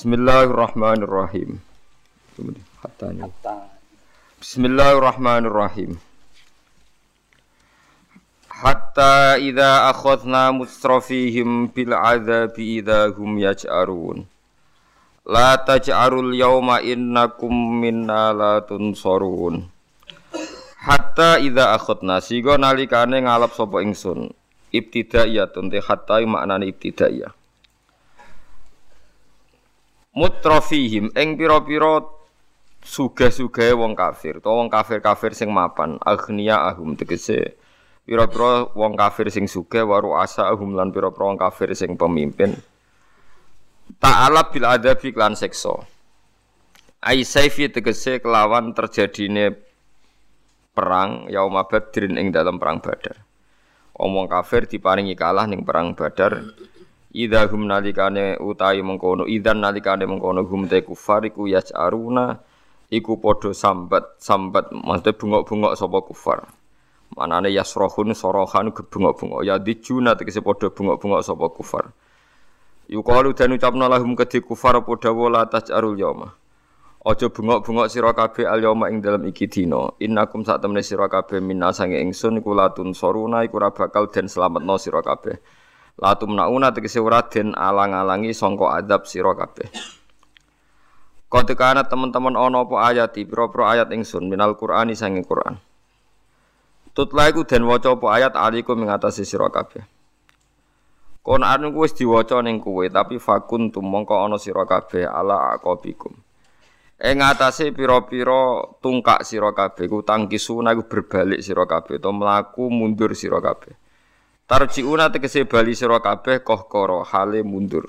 Bismillahirrahmanirrahim. Bismillahirrahmanirrahim. Hatta idza akhadna mustrafihim bil adzabi idza hum yaj'arun. La taj'arul yawma innakum minna la tunsarun. Hatta idza akhadna sigo nalikane ngalap sapa ingsun. Ibtidaiyatun te hatta maknane ibtidaiyah mutrafihim ing pira-pira sugih-sugih wong kafir utawa wong kafir-kafir sing mapan. Agnia ahum tegese pira-pira wong kafir sing sugih waru asa ahum lan pira-pira wong kafir sing pemimpin. Ta'ala bil adabi klan seksa ai saifi tegese kelawan terjadine perang yaum badrin ing dalam perang badar. Omong kafir diparingi kalah ning perang badar Idza hum nalikane utahi mengkono idzan nalikane mengkono hum te kufar iku yas'aruna iku padha sambat sambat maksudnya bungok-bungok sapa kufar. Manane yasrohun sorohan gebungok-bungok ya dijuna tegese padha bungok-bungok sapa kufar. Yuqalu dan ucapna lahum kedhi kufar padha wala taj'arul yauma. Aja bungok-bungok sira kabeh al yauma ing dalem iki dina. Innakum sak temene sira kabeh minna sange ingsun iku latun soruna iku ora bakal den slametno sira kabeh. Latum nauna tegese ora den alang-alangi sangka adab sira kabeh. Ketika teman-teman ono apa ayat pira-pira ayat ingsun minal Qur'ani sange Qur'an. Tutla iku den waca apa ayat alikum ing atase sira kabeh. Kon anu wis diwaca ning kowe tapi fakun tumangka ana sira kabeh ala aqabikum. Ing atase pira-pira tungkak sira kabeh ku tangkisuna iku berbalik sira kabeh utawa mlaku mundur sira kabeh. Tarjiuna tegese bali sira kabeh kohkoro hale mundur.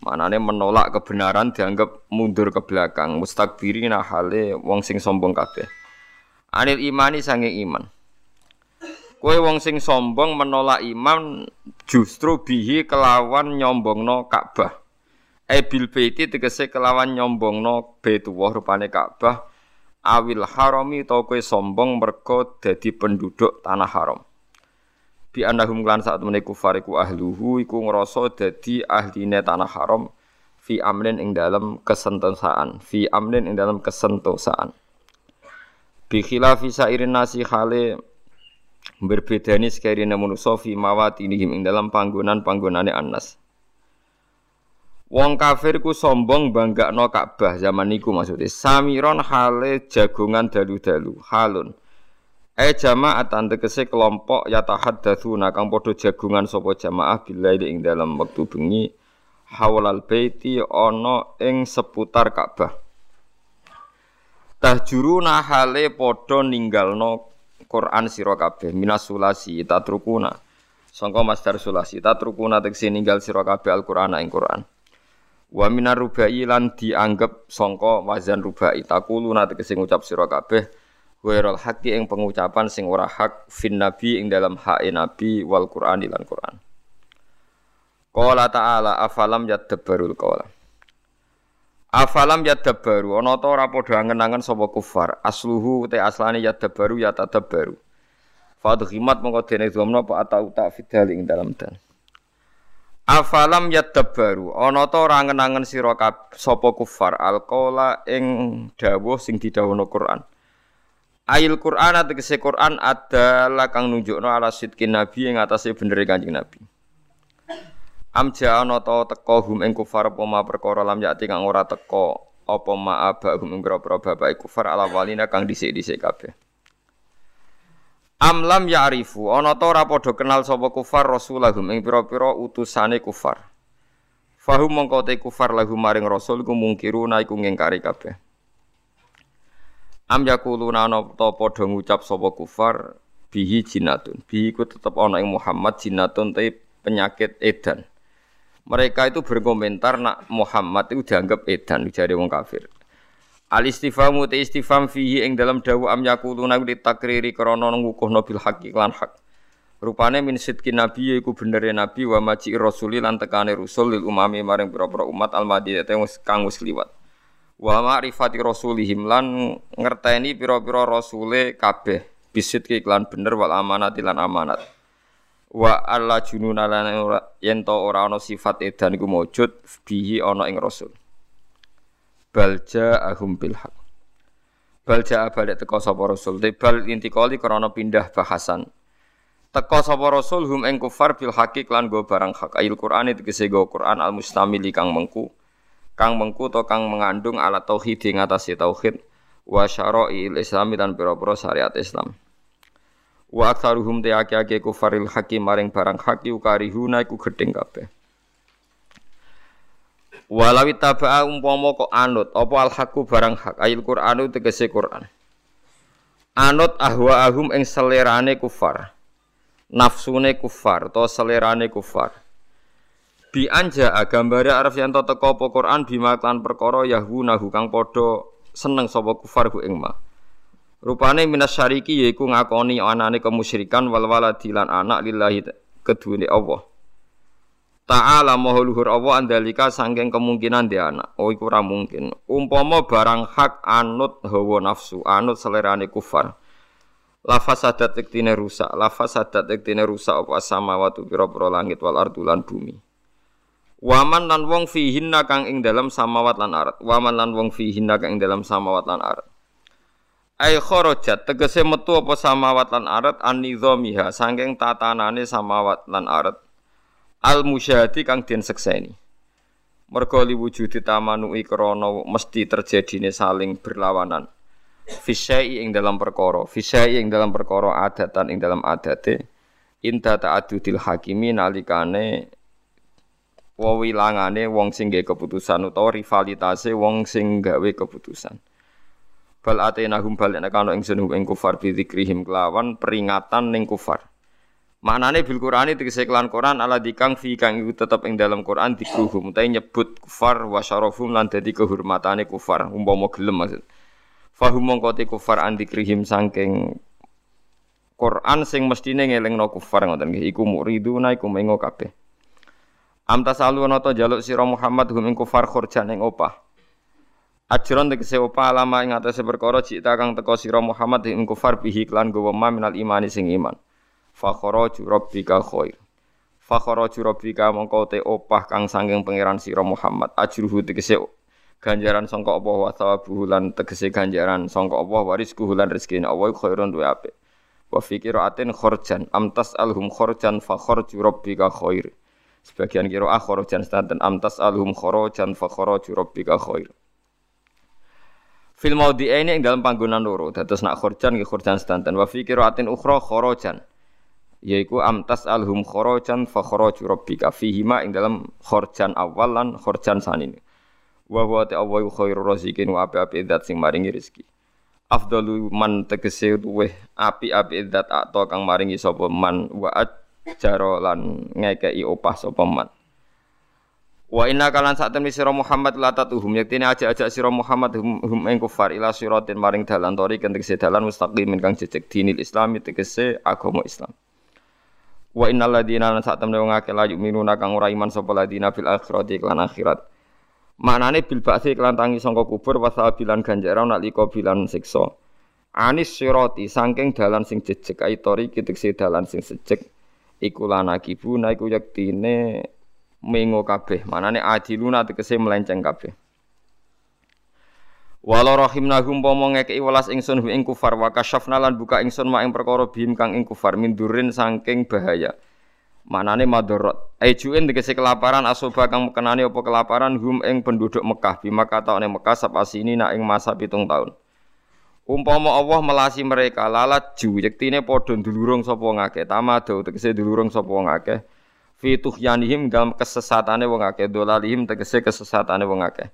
Manane menolak kebenaran dianggap mundur ke belakang, mustakbirina hale wong sing sombong kabeh. Anil imani sange iman. Kue wong sing sombong menolak iman justru bihi kelawan nyombongno Ka'bah. E bil baiti tegese kelawan nyombongno Baitullah rupane Ka'bah awil harami to kowe sombong mergo dadi penduduk tanah haram bi annahum lan saat temene kufar iku ahluhu iku ngrasa dadi ahline tanah haram fi amlin ing dalam kesentosaan fi amlin ing dalam kesentosaan bi khilafi sairin nasi khale berbedani sekiranya manusia fi mawatinihim ing dalam panggonan-panggonane annas Wong kafir ku sombong bangga no Ka'bah zaman niku maksudnya. Samiron hale jagungan dalu-dalu halun. E jamaah tegese kelompok ya tahaddatsuna kang padha jagungan sapa jamaah billahi ing dalam wektu bengi hawalal baiti ana ing seputar Ka'bah. Tahjuruna hale padha ninggalno Quran sira kabeh minas sulasi tatrukuna. Sangka masdar sulasi tatrukuna tegese ninggal sira kabeh Al-Qur'an ing Quran. Wa minar rubai lan dianggap sangka wazan rubai takuluna tegese ngucap sira kabeh Wairul haqqi ing pengucapan sing ora hak fin nabi ing dalam hak nabi wal Qur'an lan Qur'an. Qala ta'ala afalam yadabbarul qawla. Afalam yadabbaru ana ta ora padha angen-angen sapa kufar. Asluhu te aslane yadabbaru ya tadabbaru. Fadhimat mongko dene dhamma apa atau tak fidal ing dalam dan. Afalam yadabbaru ana ta ora angen-angen sira sapa kufar alqaula ing dawuh sing didhawuhna Qur'an. Ayil Quran atau kese Quran adalah kang nunjukno ala sidkin Nabi yang atasnya bener kanjeng Nabi. Amja ana ta teka hum ing kufar apa ma perkara lam yati kang ora teka apa ma aba hum ing pira bapak kufar ala walina kang dhisik-dhisik kabeh. Am lam ya'rifu ana ta ora padha kenal sapa kufar rasulahum ing pira-pira utusane kufar. Fahum mongko te kufar lahum maring rasul ku mungkiruna iku ngingkari kabeh. Am yakuluna ana ta padha ngucap sapa kufar bihi jinatun. Bihi ku tetep ana ing Muhammad jinatun te penyakit edan. Mereka itu berkomentar nak Muhammad itu dianggap edan jare wong kafir. Al istifamu te istifam fihi ing dalam dawu am yakuluna ku ditakriri krana ngukuhno bil haqqi lan hak. Rupane min sidki nabi iku benere nabi wa maji rasuli lan tekane rusul lil umami maring pira-pira umat al madinah kang wis liwat wa ma'rifati rasulihim lan ngerteni pira-pira rasule kabeh. Bisit iklan bener wal amanat lan amanat. Wa alla jununa lan yen to ora ana sifat edan iku maujud bihi ana ing rasul. Balja ahum bil haq. Balja balik teko sapa rasul. Tebal intikali krana pindah bahasan. Teko sapa rasul hum ing kufar bil haqi lan go barang hak. Ayil Qur'an tegese go Qur'an al mustamili kang mengku kang mengku to kang mengandung alat tauhid ing atase tauhid wa syara'il islami dan pira-pira syariat Islam. Wa aktsaruhum te ake-ake kufaril hakim maring barang haki ukarihuna iku gedeng kabeh. Walawi taba'a umpama kok anut apa al haqqu barang hak? Ayil Qur'anu tegese Qur'an. Anut ahwa ahum ing selerane kufar. Nafsune kufar to selerane kufar bi anja gambare arep yen teko apa Quran bima kan perkara yahwunahu kang padha seneng sapa kufar ku ing ma. Rupane minas syariki yaiku ngakoni anane kemusyrikan wal waladi lan anak lillahi kedune Allah. Ta'ala maha luhur Allah andalika sangking kemungkinan dia anak. Oh iku mungkin. Umpama barang hak anut hawa nafsu, anut selerane kufar. Lafaz sadat tektine rusak, lafaz sadat tektine rusak apa samawati pira-pira langit wal ardulan bumi. Waman lan wong fihinna kang ing dalam samawat lan arat. Waman lan wong fihinna kang ing dalam samawat lan arat. Ai kharajat tegese metu apa samawat lan arat an nizamiha saking tatanane samawat lan arat. Al musyahadi kang den sekseni. Mergo liwujudi tamanui krana mesti terjadine saling berlawanan. Fisyai ing dalam perkara, fisyai ing dalam perkara adatan ing dalam adate. Inta ta'adudil hakimi nalikane wewilangane wong sing gawe keputusan utawa rivalitase wong sing gawe keputusan. Bal atenahum bal nek ana ing kufar bi dzikrihim kelawan peringatan ning kufar. Maknane bil Qur'ani tegese kelan Quran ala dikang fi kang iku tetep ing dalam Quran dikruhum utawa nyebut kufar wa syarafum lan dadi kehormatane kufar umpama gelem maksud. Fahum mongko te kufar andikrihim saking Quran sing mestine ngelingno kufar ngoten nggih iku muriduna iku mengo kabeh. Am tasalu ana ta jaluk sira Muhammad hum ing kufar khurjan ing opah. Ajron tegese opah alama ing atase perkara cita kang teka sira Muhammad ing kufar bihi klan gowo minal imani sing iman. Fa kharaju rabbika khair. Fa kharaju rabbika mongko te opah kang sanging pangeran sira Muhammad. Ajruhu tegese ganjaran sangka Allah wa thawabuhu lan tegese ganjaran sangka Allah waris kuhulan rezekine Allah khairun duwe apik. Wa fi qiraatin khurjan am tasalhum khurjan fa kharju rabbika khair. Sebagian kira ah khorojan stanten amtas alhum khorojan fa khoroju rabbika khair. Fil maudi ini ing dalam panggonan loro. Dados nak khorjan nggih khorjan stanten wa fi qiraatin ukhra khorojan. Yaiku amtas alhum khorojan fa khoroju rabbika fihi ma ing dalam khorjan awal lan khorjan sanine. Wa huwa ta Allah khairur razikin wa api-api zat sing maringi rezeki. Afdalu man tegese luweh api-api zat atau kang maringi sapa man wa jaro lan ngekei opah sapa man. Wa inna kalan sak temni sira Muhammad la tatuhum yaktine aja-aja sira Muhammad hum, hum ing kufar ila siratin maring dalan tori kang tegese dalan mustaqim kang jejeg dinil Islami tegese agama Islam. Wa innal ladina lan sak temne wong akeh la kang ora iman sapa ladina fil akhirati lan akhirat. Maknane bil ba'si kelan tangi sangka kubur wasabilan ganjaran nalika bilan siksa. Anis sirati saking dalan sing jejeg aitori kitekse dalan sing sejeg iku lana kibuna iku yektine mengo kabeh manane adiluna tegese melenceng kabeh Walau rahimnahum pomo ngekei welas ingsun hu ing kufar wa kasyafna lan buka ingsun mak ing perkara bihim kang ing kufar min durin saking bahaya. Manane madorot. Aijuin tegese kelaparan asoba kang mekenani apa kelaparan hum ing penduduk Mekah bima kata ning Mekah sapa sini nak ing masa pitung tahun. Umpama Allah melasi mereka lalat ju yektine padha ndulurung sapa ngakeh tamadu tegese ndulurung sapa ngakeh fi tuhyanihim dalam kesesatane wong akeh dolalihim tegese kesesatane wong akeh.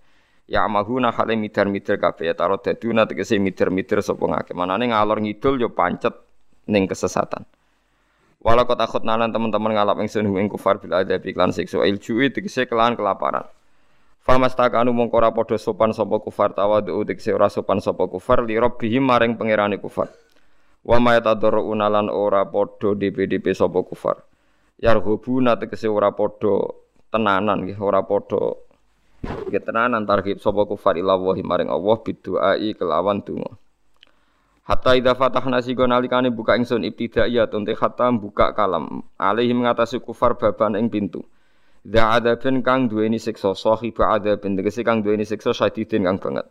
Ya mahuna hale midar-midar kabeh ya taro daduna tegese midar-midar sapa ngakeh manane ngalor ngidul yo pancet ning kesesatan. Walau kota nalan teman-teman ngalap ingsun ing kufar bil adabi klan siksa ilju'i tegese kelan kelaparan Famastakanu mongko ora padha sopan sapa kufar tawadu tekse ora sopan sapa kufar li rabbihim maring pangerane kufar. Wa ma yatadarruna lan ora padha DPDP sapa kufar. Yarhubuna tegese ora padha tenanan nggih ora padha nggih tenanan tarhib sapa kufar ila maring Allah biduai kelawan donga. Hatta idza fatahna sigo nalikane buka ingsun ibtidaiyah tunte hatta buka kalam alaihi mengatasi kufar baban ing pintu. Dza adzabin kang duweni siksa sahib adzabin tegese kang duweni siksa syadidin kang banget.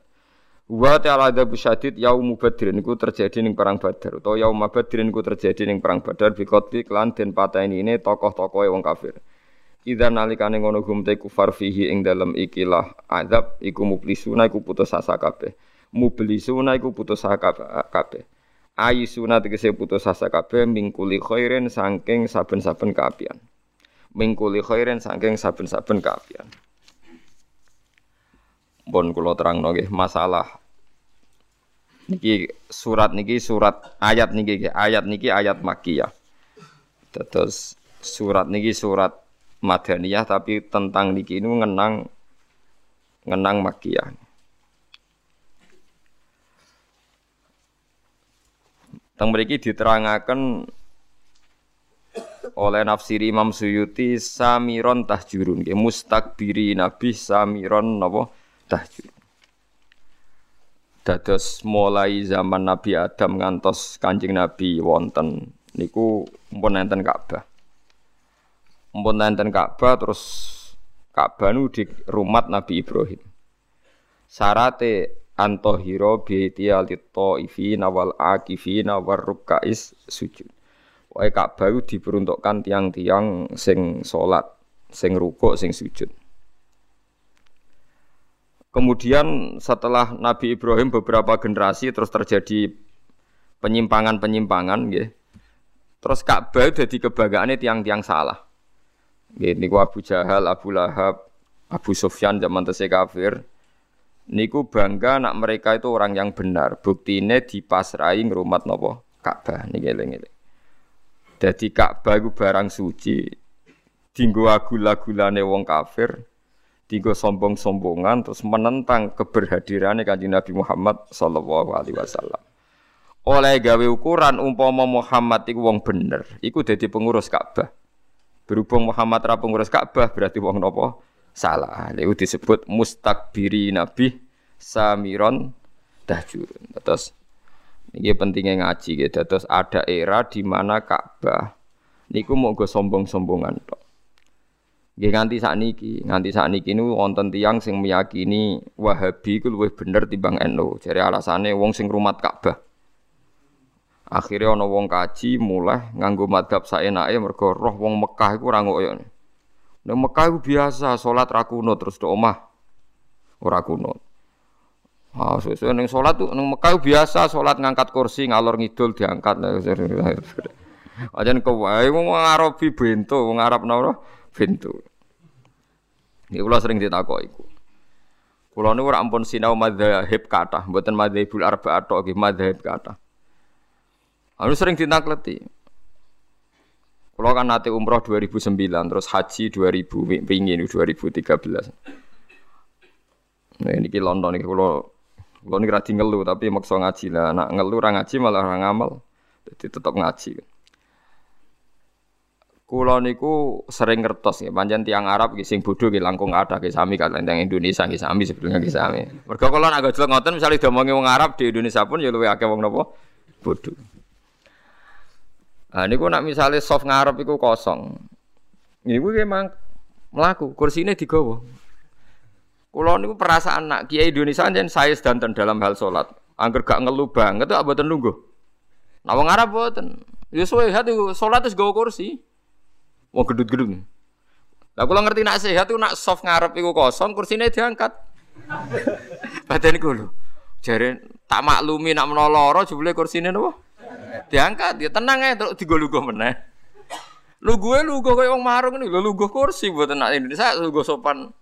Wa ta'ala adzab syadid yaum badrin niku terjadi ning perang Badar utawa yaum badrin niku terjadi ning perang Badar bi qatli den pateni ini tokoh-tokohe wong kafir. Idza nalikane ngono gum te kufar fihi ing dalem ikilah azab iku mublisuna iku putus asa kabeh. Mublisuna iku putus asa kabeh. Ayisuna tegese putus asa kabeh mingkuli khairin saking saben-saben kaapian. Mingkuli khairin saking saben-saben kaapian. Bon kula terangno nggih masalah niki surat niki surat ayat niki ayat niki ayat makiyah. Terus surat niki surat madaniyah tapi tentang niki ini ngenang ngenang makiyah. Teng mriki diterangaken oleh nafsir Imam Suyuti samiron tahjurun nggih mustakbiri nabi samiron napa tahjud. Dados mulai zaman Nabi Adam ngantos Kanjeng Nabi wonten niku mpun enten Ka'bah. Mpun enten Ka'bah terus Ka'bah nu di rumah Nabi Ibrahim. Sarate antohiro biiti alito ifina wal akifina war rukais sujud. Wae Ka'bah diperuntukkan tiang-tiang sing salat, sing rukuk, sing sujud. Kemudian setelah Nabi Ibrahim beberapa generasi terus terjadi penyimpangan-penyimpangan nggih. Terus Ka'bah dadi kebanggaane tiang-tiang salah. Nggih niku Abu Jahal, Abu Lahab, Abu Sufyan zaman tesih kafir. Niku bangga nak mereka itu orang yang benar. Buktine dipasrai ngrumat napa? Ka'bah niki eling-eling. Dadi Ka'bah iku barang suci. Dinggo agul-agulane wong kafir tiga sombong-sombongan terus menentang keberhadirannya kanjeng Nabi Muhammad sallallahu alaihi wasallam. Oleh gawe ukuran umpama Muhammad iku wong bener, iku dadi pengurus Ka'bah. Berhubung Muhammad ra pengurus Ka'bah berarti wong nopo salah. Itu disebut mustakbiri Nabi samiron dahjurun. Terus ini pentingnya ngaji gitu. Terus ada era di mana Ka'bah niku mau sombong-sombongan tok. Nggih nganti sakniki, nganti sakniki niku wonten tiyang sing meyakini Wahabi iku luwih bener timbang NU. Jare alasane wong sing rumat Ka'bah. Akhirnya ana wong kaji mulai nganggo madhab saenake mergo roh wong Mekah iku ora ngoyo. Nang Mekah iku biasa salat ra terus do omah ora kunut. Ah, sesuai ning salat tuh ning Mekah biasa salat ngangkat kursi ngalor ngidul diangkat. Ajan kowe wong Arabi bento, wong Arab napa? Bento. Ini kula sering ditakoki iku. Kula niku ora ampun sinau madzhab kathah, mboten madzhabul arba'ah tok nggih madzhab kathah. Anu sering ditakleti. Kula kan nate umroh 2009 terus haji 2000 pingin 2013. Nah ini ki London iki kula kula niki ra ngelu tapi maksa ngaji lah. Nak ngelu ora ngaji malah ora ngamal. Jadi tetap ngaji. Kulo niku sering ngertos ya, panjang tiang Arab sing bodho nggih langkung ada nggih sami kalian tiang Indonesia nggih sami sebetulnya nggih sami. Mergo kula nak gojlok ngoten misale diomongi wong Arab di Indonesia pun ya luwih akeh wong napa bodho. Ah niku nak misale soft ngarep iku kosong. Niku memang melaku, kursine digawa. Kulo niku perasaan nak kiai Indonesia jen saya sedanten dalam hal salat. Angger gak ngeluh banget tuh mboten lungguh. Nah wong Arab mboten. Ya hati salat wis gawa kursi. Wong gedut-gedut. Lah kula ngerti nak sehat iku nak soft ngarep iku kosong, kursine diangkat. Badan iku lho. Jare tak maklumi nak menawa lara jebule kursine napa? Diangkat, ya tenang ae terus digo-lugo meneh. Lu gue kayak wong marung lu lu gue kursi buat nak Indonesia, lu gue sopan,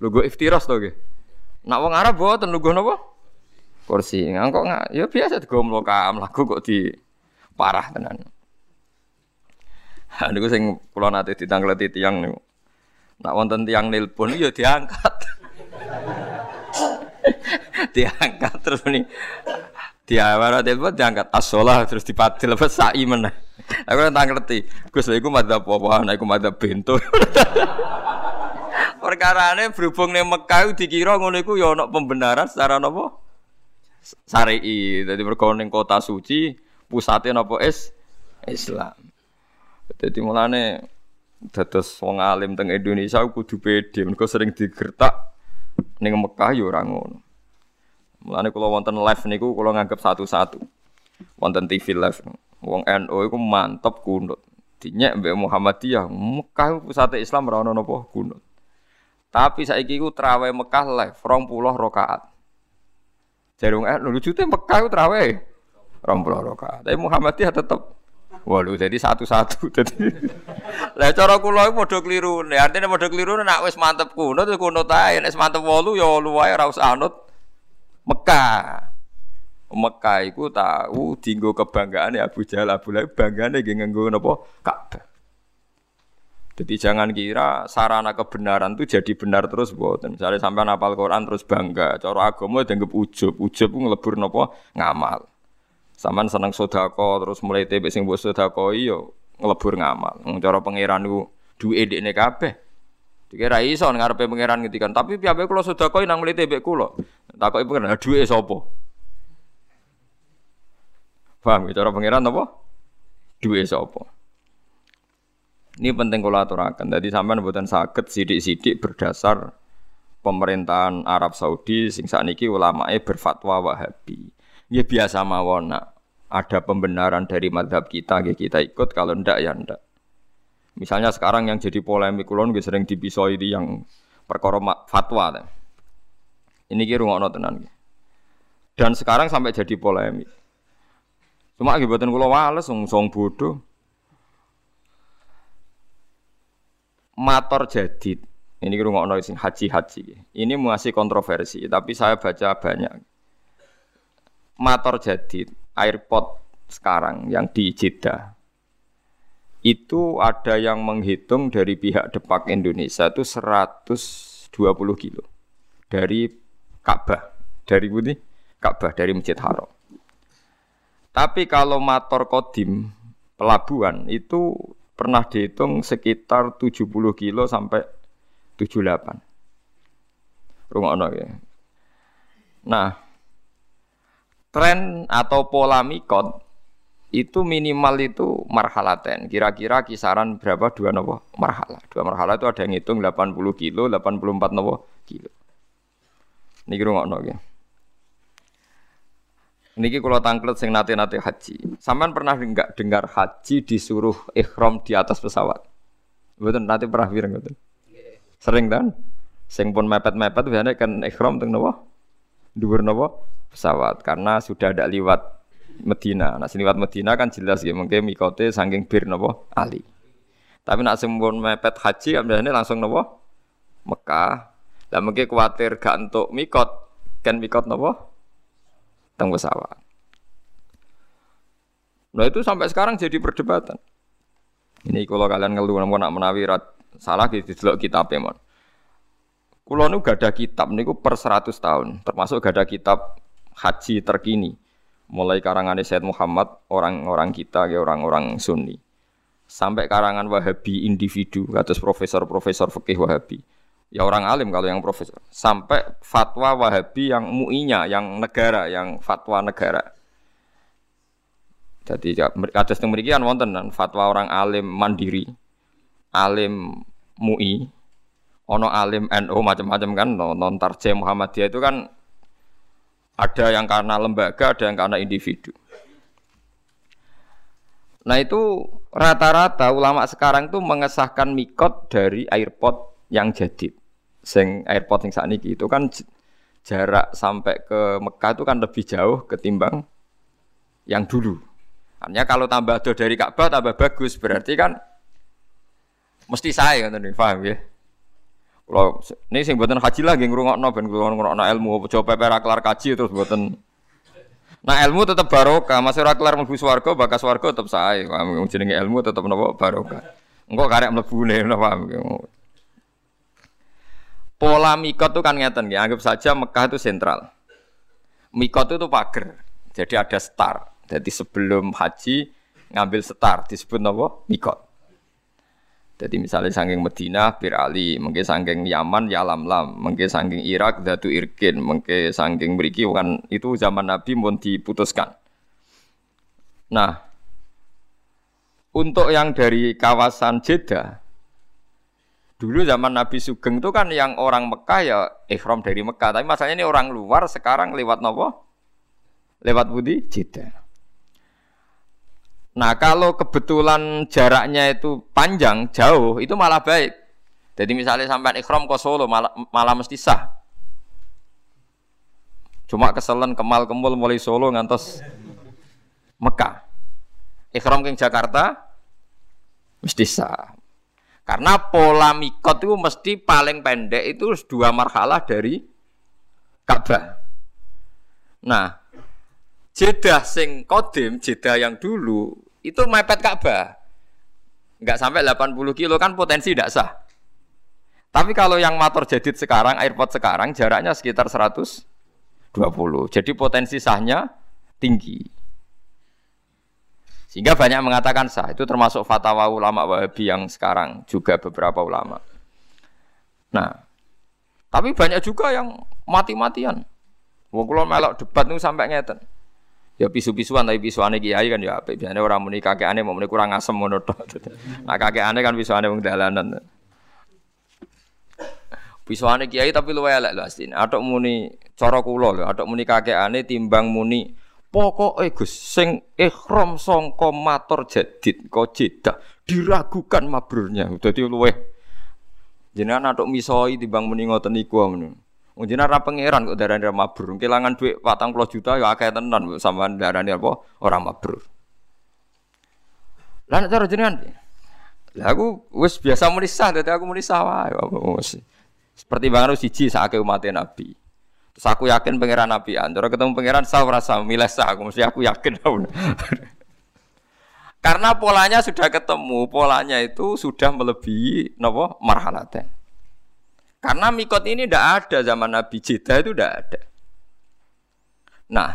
lu gue iftiras tuh gue. Nak wong Arab buat lu gue nopo kursi, nggak, ya biasa gue melokam lagu kok di parah tenan. Niku sing kula nate ditangkleti tiyang niku. Nak wonten tiyang nelpon ya diangkat. diangkat terus nih. Dia mana telepon diangkat asolah terus dipatil apa sai meneh. Aku tak ngerti. Gus lha iku madzhab apa? Nek iku madzhab bento. Perkarane berhubung ning Mekah dikira ngono iku ya ana pembenaran secara napa? syar'i. Dadi mergo ning kota suci pusate napa is Islam. Dadi mulane dados wong alim teng Indonesia kudu pede mergo sering digertak ning Mekah ya ora ngono. Mulane kula wonten live niku kula nganggep satu-satu. Wonten TV live. Wong NU iku mantep kunut. Dinyek mbek Muhammadiyah, Mekah pusate Islam ora ono napa kunut. Tapi saiki iku trawe Mekah live 20 rakaat. Jarung eh lucu tuh Mekah itu terawih. Romplo rokaat. Tapi Muhammadiyah tetap Waduh, jadi satu-satu. Jadi, lah cara kula iku padha keliru. Artinya padha keliru nek wis mantep kuno tuh kuno tae, nek mantep wolu ya wolu wae usah anut Mekah. Mekah iku tahu dinggo kebanggaan ya Abu Jahal Abu Lahab banggane nggih nganggo napa Ka'bah. Jadi jangan kira sarana kebenaran itu jadi benar terus buatan. Misalnya sampai napal Quran terus bangga. Cara agama dianggap ujub. Ujub itu ngelebur nopo ngamal. Saman seneng sodako terus mulai tebe sing buat sodako iyo ngelebur ngamal. Cara pangeran itu duwe dekne kabeh. Dikira iso ngarepe pangeran ngetikan, tapi piye kula sedekah nang mulai tebe kula. Takoki pangeran, duwe sapa? Paham ya cara pangeran apa? Duwe sapa? Ini penting kalau aturakan. Jadi sampai buatan sakit sidik-sidik berdasar pemerintahan Arab Saudi sing sakniki ulamae berfatwa Wahabi. Ya biasa mawon ada pembenaran dari madhab kita, ya kita ikut. Kalau ndak ya ndak. Misalnya sekarang yang jadi polemik kulon sering dipisoi di yang perkara fatwa. Ini kira ngono tenan. Dan sekarang sampai jadi polemik. Cuma akibatnya kulo wales, song bodoh. Mator jadid. Ini ngrungokno sing haji-haji. Ini masih kontroversi, tapi saya baca banyak. Mator jadid, airport sekarang yang di Jeddah. Itu ada yang menghitung dari pihak Depak Indonesia itu 120 kilo dari Ka'bah, dari Budi Ka'bah dari Masjid Haram. Tapi kalau motor kodim pelabuhan itu pernah dihitung sekitar 70 kilo sampai 78. Rungokno ya. Nah, tren atau pola mikot itu minimal itu marhalaten. Kira-kira kisaran berapa dua nopo marhala. Dua marhala itu ada yang hitung 80 kilo, 84 nopo kilo. Niki rungokno ya. Niki kalau tangklet sing nate-nate haji. Saman pernah enggak dengar haji disuruh ikhram di atas pesawat? Betul nanti pernah pirang betul. Sering kan? Sing pun mepet-mepet biasanya kan ikhram teng nopo? Dhuwur nopo? Pesawat karena sudah ada liwat Medina. Nah, liwat Medina kan jelas ya mungkin mikote saking bir nopo Ali. Tapi nak sempun mepet haji kan biasanya langsung nopo? Mekah. Lah mungkin khawatir gak untuk mikot, kan mikot nopo? Teng pesawat. Nah itu sampai sekarang jadi perdebatan. Ini kalau kalian ngeluh namun nak menawi rat, salah gitu delok kitab ya mon. Kulo nu gak ada kitab niku per 100 tahun, termasuk gak ada kitab haji terkini. Mulai karangan Said Muhammad, orang-orang kita, ya orang-orang Sunni. Sampai karangan Wahabi individu, atas profesor-profesor fikih Wahabi ya orang alim kalau yang profesor. Sampai fatwa wahabi yang muinya yang negara yang fatwa negara. Jadi atas yang memiliki wonten dan fatwa orang alim mandiri alim mui ono alim NU macam-macam kan non tarjem Muhammadiyah itu kan ada yang karena lembaga ada yang karena individu. Nah itu rata-rata ulama sekarang itu mengesahkan mikot dari airport yang jadid sing airport sing sakniki itu kan jarak sampai ke Mekah itu kan lebih jauh ketimbang yang dulu. Artinya kalau tambah do dari Ka'bah tambah bagus berarti kan mesti saya kan nih paham ya. Kalau ini sing buatan haji lagi ngrungokno ben ngrungokno ilmu coba pepe kelar kaji terus buatan Nah ilmu tetap barokah, masih ora kelar mlebu swarga, bakas swarga tetap sae. Jenenge ilmu tetap napa barokah. Engko karek mlebune paham. Pola mikot itu kan ngeten ya, anggap saja Mekah itu sentral. Mikot itu pagar, jadi ada star. Jadi sebelum haji ngambil star disebut apa? Mikot. Jadi misalnya sangking Medina, Bir Ali, mungkin sangking Yaman, Yalam Lam, mungkin sangking Irak, Datu Irkin, mungkin sangking Beriki, kan itu zaman Nabi mau diputuskan. Nah, untuk yang dari kawasan Jeddah, dulu zaman Nabi Sugeng itu kan yang orang Mekah ya ikhram dari Mekah, tapi masalahnya ini orang luar sekarang lewat nopo? Lewat Budi Jeddah. Nah kalau kebetulan jaraknya itu panjang, jauh, itu malah baik. Jadi misalnya sampai ikhram ke Solo malah, malah mesti sah. Cuma keselen kemal kemul mulai Solo ngantos Mekah. Ikhram ke Jakarta mesti sah. Karena pola mikot itu mesti paling pendek itu dua marhalah dari Ka'bah. Nah, Jeddah sing kodim, Jeddah yang dulu itu mepet Ka'bah. Enggak sampai 80 kilo kan potensi tidak sah. Tapi kalau yang motor jadid sekarang, airport sekarang jaraknya sekitar 120. Jadi potensi sahnya tinggi. Sehingga banyak mengatakan sah. Itu termasuk fatwa ulama Wahabi yang sekarang juga beberapa ulama. Nah, tapi banyak juga yang mati-matian. Wong kula melok debat niku sampai ngeten ya pisu-pisuan tapi pisuane kiai kan ya apik. Biasane orang muni kakekane mau muni kurang asem ngono tok. Nah kakekane kan pisuane wong dalanan. Pisuane kiai tapi luwe elek lho asline. Atok muni cara kula lho, atok muni kakekane timbang muni Pokoke Gus sing ikhram sangka matur jadid kok jedah diragukan mabrurnya. Dadi luwe jenengan atok misoi timbang muni ngoten iku ngono. Wong jenengan ra pangeran kok darani ra mabrur. Kelangan dhuwit 40 juta ya akeh tenan sampean darani apa ora mabrur. Lah nek cara jenengan Lah aku wis biasa muni sah dadi aku muni sah wae. Seperti banget siji sakake umat Nabi. Terus aku yakin pangeran Nabi Antara ketemu pangeran sah ora sah milih sah aku mesti aku yakin. Karena polanya sudah ketemu, polanya itu sudah melebihi napa marhalaten. Karena mikot ini tidak ada zaman Nabi Jeddah itu tidak ada. Nah,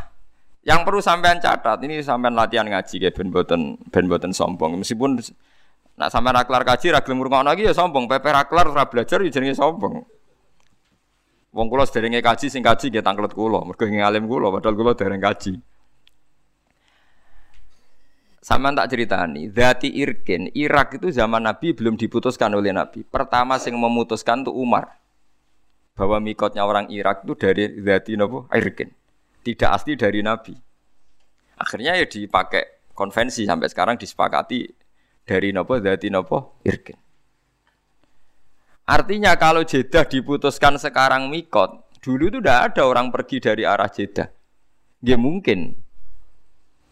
yang perlu sampean catat ini sampean latihan ngaji kayak ben boten ben boten sombong. Meskipun nak sampean raklar kaji ra gelem lagi ya sombong, pepe raklar ra belajar ya jenenge sombong. Wong kula sederenge kaji sing kaji nggih tanglet kula, mergo alim kula padahal kula dereng kaji. Sama tak ceritani, Dati Irkin, Irak itu zaman Nabi belum diputuskan oleh Nabi. Pertama yang memutuskan itu Umar. Bahwa mikotnya orang Irak itu dari Dati Nopo Irkin. Tidak asli dari Nabi. Akhirnya ya dipakai konvensi sampai sekarang disepakati dari Nopo Dati Nopo Irkin. Artinya kalau Jeddah diputuskan sekarang mikot, dulu itu tidak ada orang pergi dari arah Jeddah. Dia mungkin,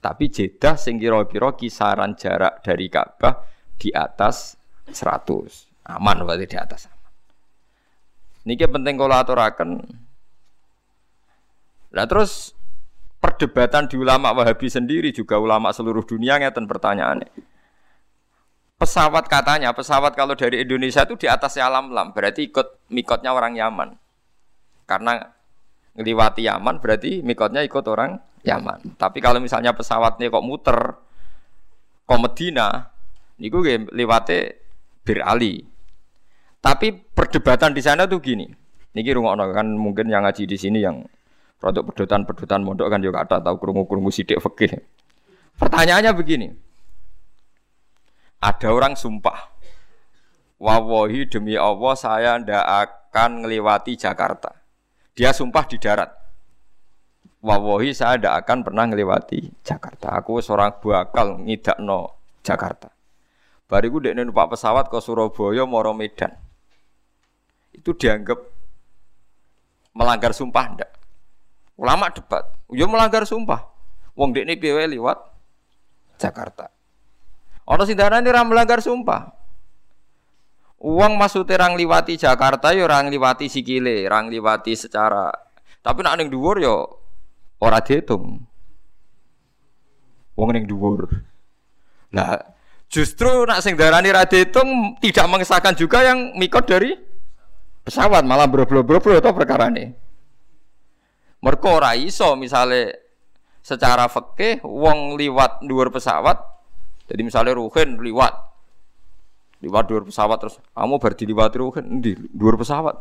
tapi Jeddah sing kira-kira kisaran jarak dari Ka'bah di atas 100. Aman berarti di atas aman. Niki penting kalau aturaken. Nah terus perdebatan di ulama Wahabi sendiri juga ulama seluruh dunia ngeten pertanyaannya. Pesawat katanya, pesawat kalau dari Indonesia itu di atas alam lam, berarti ikut mikotnya orang Yaman. Karena ngeliwati Yaman berarti mikotnya ikut orang Yaman. Tapi kalau misalnya pesawatnya kok muter ke Medina, niku lewate Bir Ali. Tapi perdebatan di sana tuh gini. Niki rungokno kan mungkin yang ngaji di sini yang produk pedotan-pedotan mondok kan juga ada tahu krungu-krungu sidik fikih. Pertanyaannya begini. Ada orang sumpah. Wawahi demi Allah saya ndak akan ngelewati Jakarta. Dia sumpah di darat. Wawahi saya tidak akan pernah ngelewati Jakarta. Aku seorang bakal no Jakarta. Bariku dek numpak pesawat ke Surabaya, Moro Medan. Itu dianggap melanggar sumpah ndak? Ulama debat. Yo melanggar sumpah. Wong dek ini piye lewat Jakarta. Orang sing darani ora melanggar sumpah. Uang masuk terang liwati Jakarta yo orang liwati sikile, orang liwati secara tapi nak ning dhuwur yo Ora dihitung. Wong ning dhuwur. Lah, justru nak sing darani ra dihitung tidak mengesahkan juga yang mikot dari pesawat malah bro-bro-bro itu perkara ini. Mereka iso misalnya secara fikih wong liwat dhuwur pesawat jadi misalnya Ruhin liwat Liwat dhuwur pesawat terus kamu bar diliwati ruhin di dhuwur pesawat.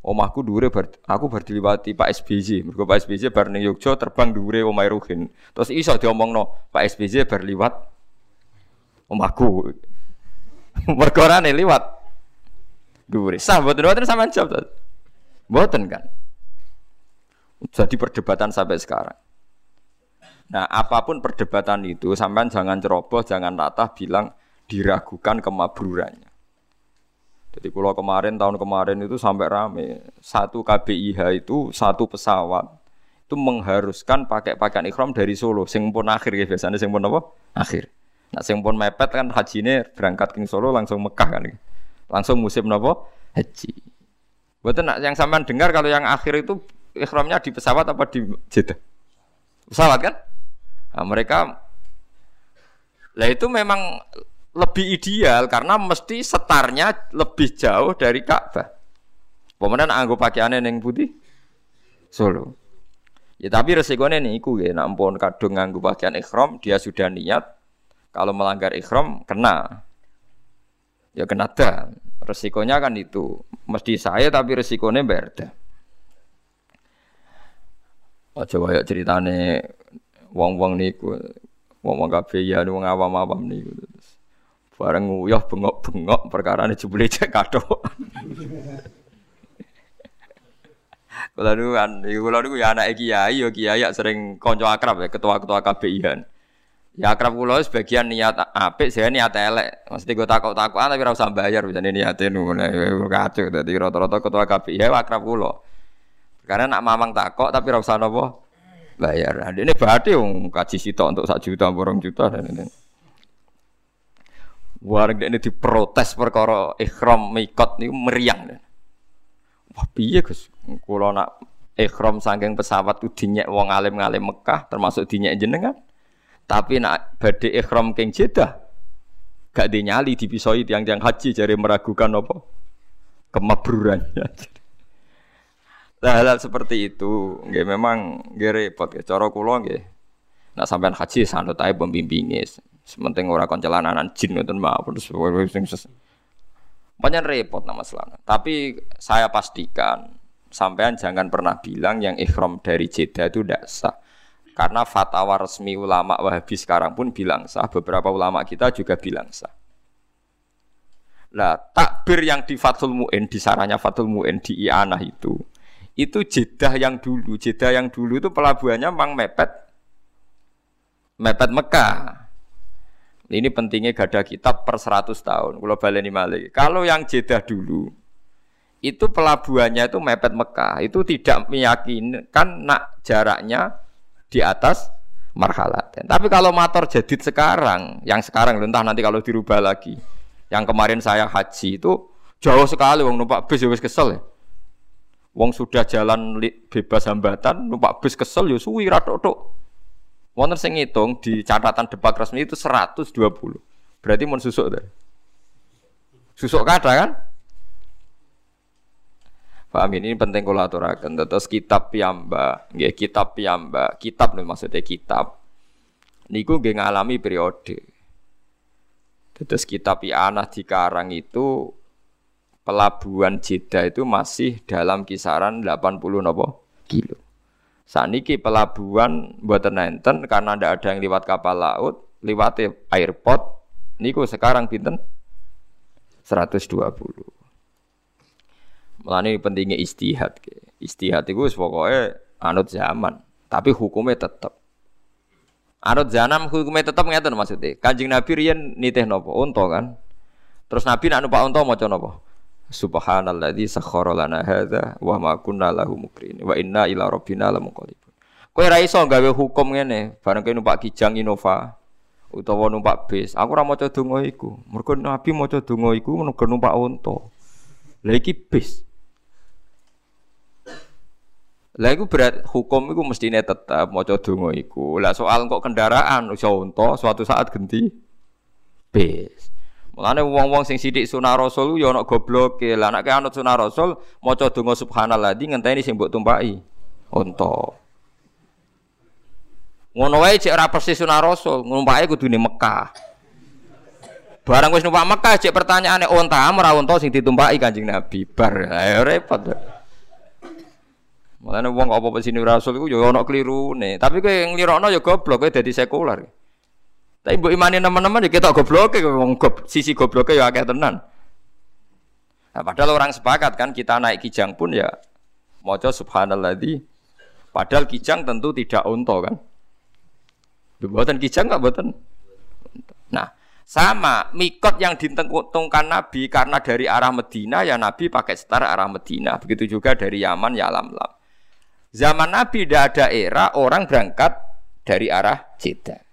Omahku dhuwure bar aku bar diliwati Pak SBY. Mergo Pak SBY bar ning Yogya terbang dhuwure omahe ruhin. Terus iso diomongno Pak SBY bar liwat omahku. Mergo nih liwat dhuwure. Sah mboten mboten sampean jawab. Mboten kan. Jadi perdebatan sampai sekarang. Nah, apa pun perdebatan itu, sampean jangan ceroboh, jangan latah bilang diragukan kemabrurannya. Jadi kalau kemarin tahun kemarin itu sampai rame satu KBIH itu satu pesawat itu mengharuskan pakai pakaian ikhram dari Solo. Sing pun akhir ya biasanya sing pun apa? Akhir. Nah sing pun mepet kan haji ini berangkat ke Solo langsung Mekah kan. Langsung musim apa? Haji. Betul nak yang sampean dengar kalau yang akhir itu ikhramnya di pesawat apa di Jeddah? Pesawat kan? Nah, mereka lah itu memang lebih ideal karena mesti setarnya lebih jauh dari Ka'bah. Pemenang anggo pakaiannya neng putih Solo. Ya tapi resikonya nih iku ya, nampun kadung nganggo pakaian ikhram dia sudah niat kalau melanggar ikhram kena. Ya kena dah. Resikonya kan itu. Mesti saya tapi resikonya berda. Oh, coba ya ceritane wong-wong niku wong-wong kabeh ya wong awam-awam niku. Bareng nguyuh bengok-bengok perkara ini jebule cek kado. Kula niku kan, kula niku ya anak kiai, ya kiai sering konco akrab ya, ketua-ketua KBIan. Ya akrab kula sebagian niat apik, saya niat elek. Mesti gue takut-takutan tapi ora usah bayar bisa niate ngono. Kacau dadi rata-rata ketua KBI ya akrab kula. Karena nak mamang takok tapi ora usah bayar. Nah, ini berarti wong kaji sitok untuk sak juta, borong juta dan ini. Warga ini diprotes perkara ikhram mikot ini meriang. Wah piye Gus? Kula nak ikhram saking pesawat tuh dinyek wong alim-alim Mekah termasuk dinyek jenengan. Tapi nak badhe ikhram king Jeddah gak dinyali dipisoi tiang-tiang haji jadi meragukan apa kemabrurannya. Nah, hal, seperti itu, nggih memang nggih repot ya. Cara kula nggih. Nak sampean haji sanut ae pembimbinge. Sementing ora koncelanan jin ngoten mawon terus banyak repot nama selana. Tapi saya pastikan sampean jangan pernah bilang yang ikhram dari Jeddah itu tidak sah. Karena fatwa resmi ulama Wahabi sekarang pun bilang sah, beberapa ulama kita juga bilang sah. Lah takbir yang di Fathul Mu'in, di saranya Fathul Mu'in di Ianah itu, itu Jeddah yang dulu. Jeddah yang dulu itu pelabuhannya memang mepet mepet Mekah. Ini pentingnya gada kitab per 100 tahun. Kalau baleni malik. Kalau yang Jeddah dulu itu pelabuhannya itu mepet Mekah. Itu tidak meyakinkan nak jaraknya di atas marhalat. Tapi kalau motor jadid sekarang, yang sekarang entah nanti kalau dirubah lagi. Yang kemarin saya haji itu jauh sekali wong numpak bis ya kesel ya. Wong sudah jalan bebas hambatan, numpak bis kesel ya suwi ratok-tok. Wonten sing ngitung di catatan depak resmi itu 120. Berarti mau susuk deh. Susuk kada kan? Paham ini penting kalau aturakan. Terus kitab piyamba, nggih kitab piyamba, kitab nih maksudnya kitab. Niku nggih ngalami periode. Terus kitab Ianah dikarang itu pelabuhan Jeddah itu masih dalam kisaran 80 nopo kilo. Saniki pelabuhan buatan nenten karena tidak ada yang lewat kapal laut, lewat airport, niku sekarang pinten 120. Melani pentingnya istihad. Istihad itu pokoknya anut zaman, tapi hukumnya tetap. Anut zaman hukumnya tetap ngeten maksudnya. Kanjeng Nabi riyen nitih nopo unta kan. Terus Nabi nak numpak unta maca nopo? Subhanalladzi sakhkhara lana hadza wa ma kunna lahu mukrin wa inna ila rabbina lamunqalibun. Kowe ra iso gawe hukum ngene, bareng kowe numpak Kijang Innova utawa numpak bis. Aku ora maca donga iku. Mergo Nabi maca donga iku mergo numpak unta. Lah iki bis. Lah iku berat hukum iku mestine tetap maca donga iku. Lah soal kok kendaraan iso unta suatu saat ganti bis. Mulane wong-wong sing sithik sunah rasul ya ana gobloke. Lah nek anut sunah rasul maca donga subhanallah di ngenteni sing mbok tumpaki. Unta. Ngono wae cek ora persis sunah rasul, numpake kudune Mekah. Barang wis numpak Mekah cek pertanyaane onta ora onta sing ditumpaki Kanjeng Nabi. Bar ayo repot. Mulane wong apa sini rasul iku ya ana klirune. Tapi kowe nglirokno ya goblok kowe dadi sekuler. Tapi mbok imani teman-teman ya ketok gobloke wong gob, sisi gobloke ya akeh tenan. Nah, padahal orang sepakat kan kita naik kijang pun ya maca subhanalladzi padahal kijang tentu tidak unta kan. Buatan kijang enggak buatan. Nah, sama mikot yang ditentukan Nabi karena dari arah Medina ya Nabi pakai setara arah Medina. Begitu juga dari Yaman ya lam lam. Zaman Nabi tidak ada era orang berangkat dari arah Jeddah.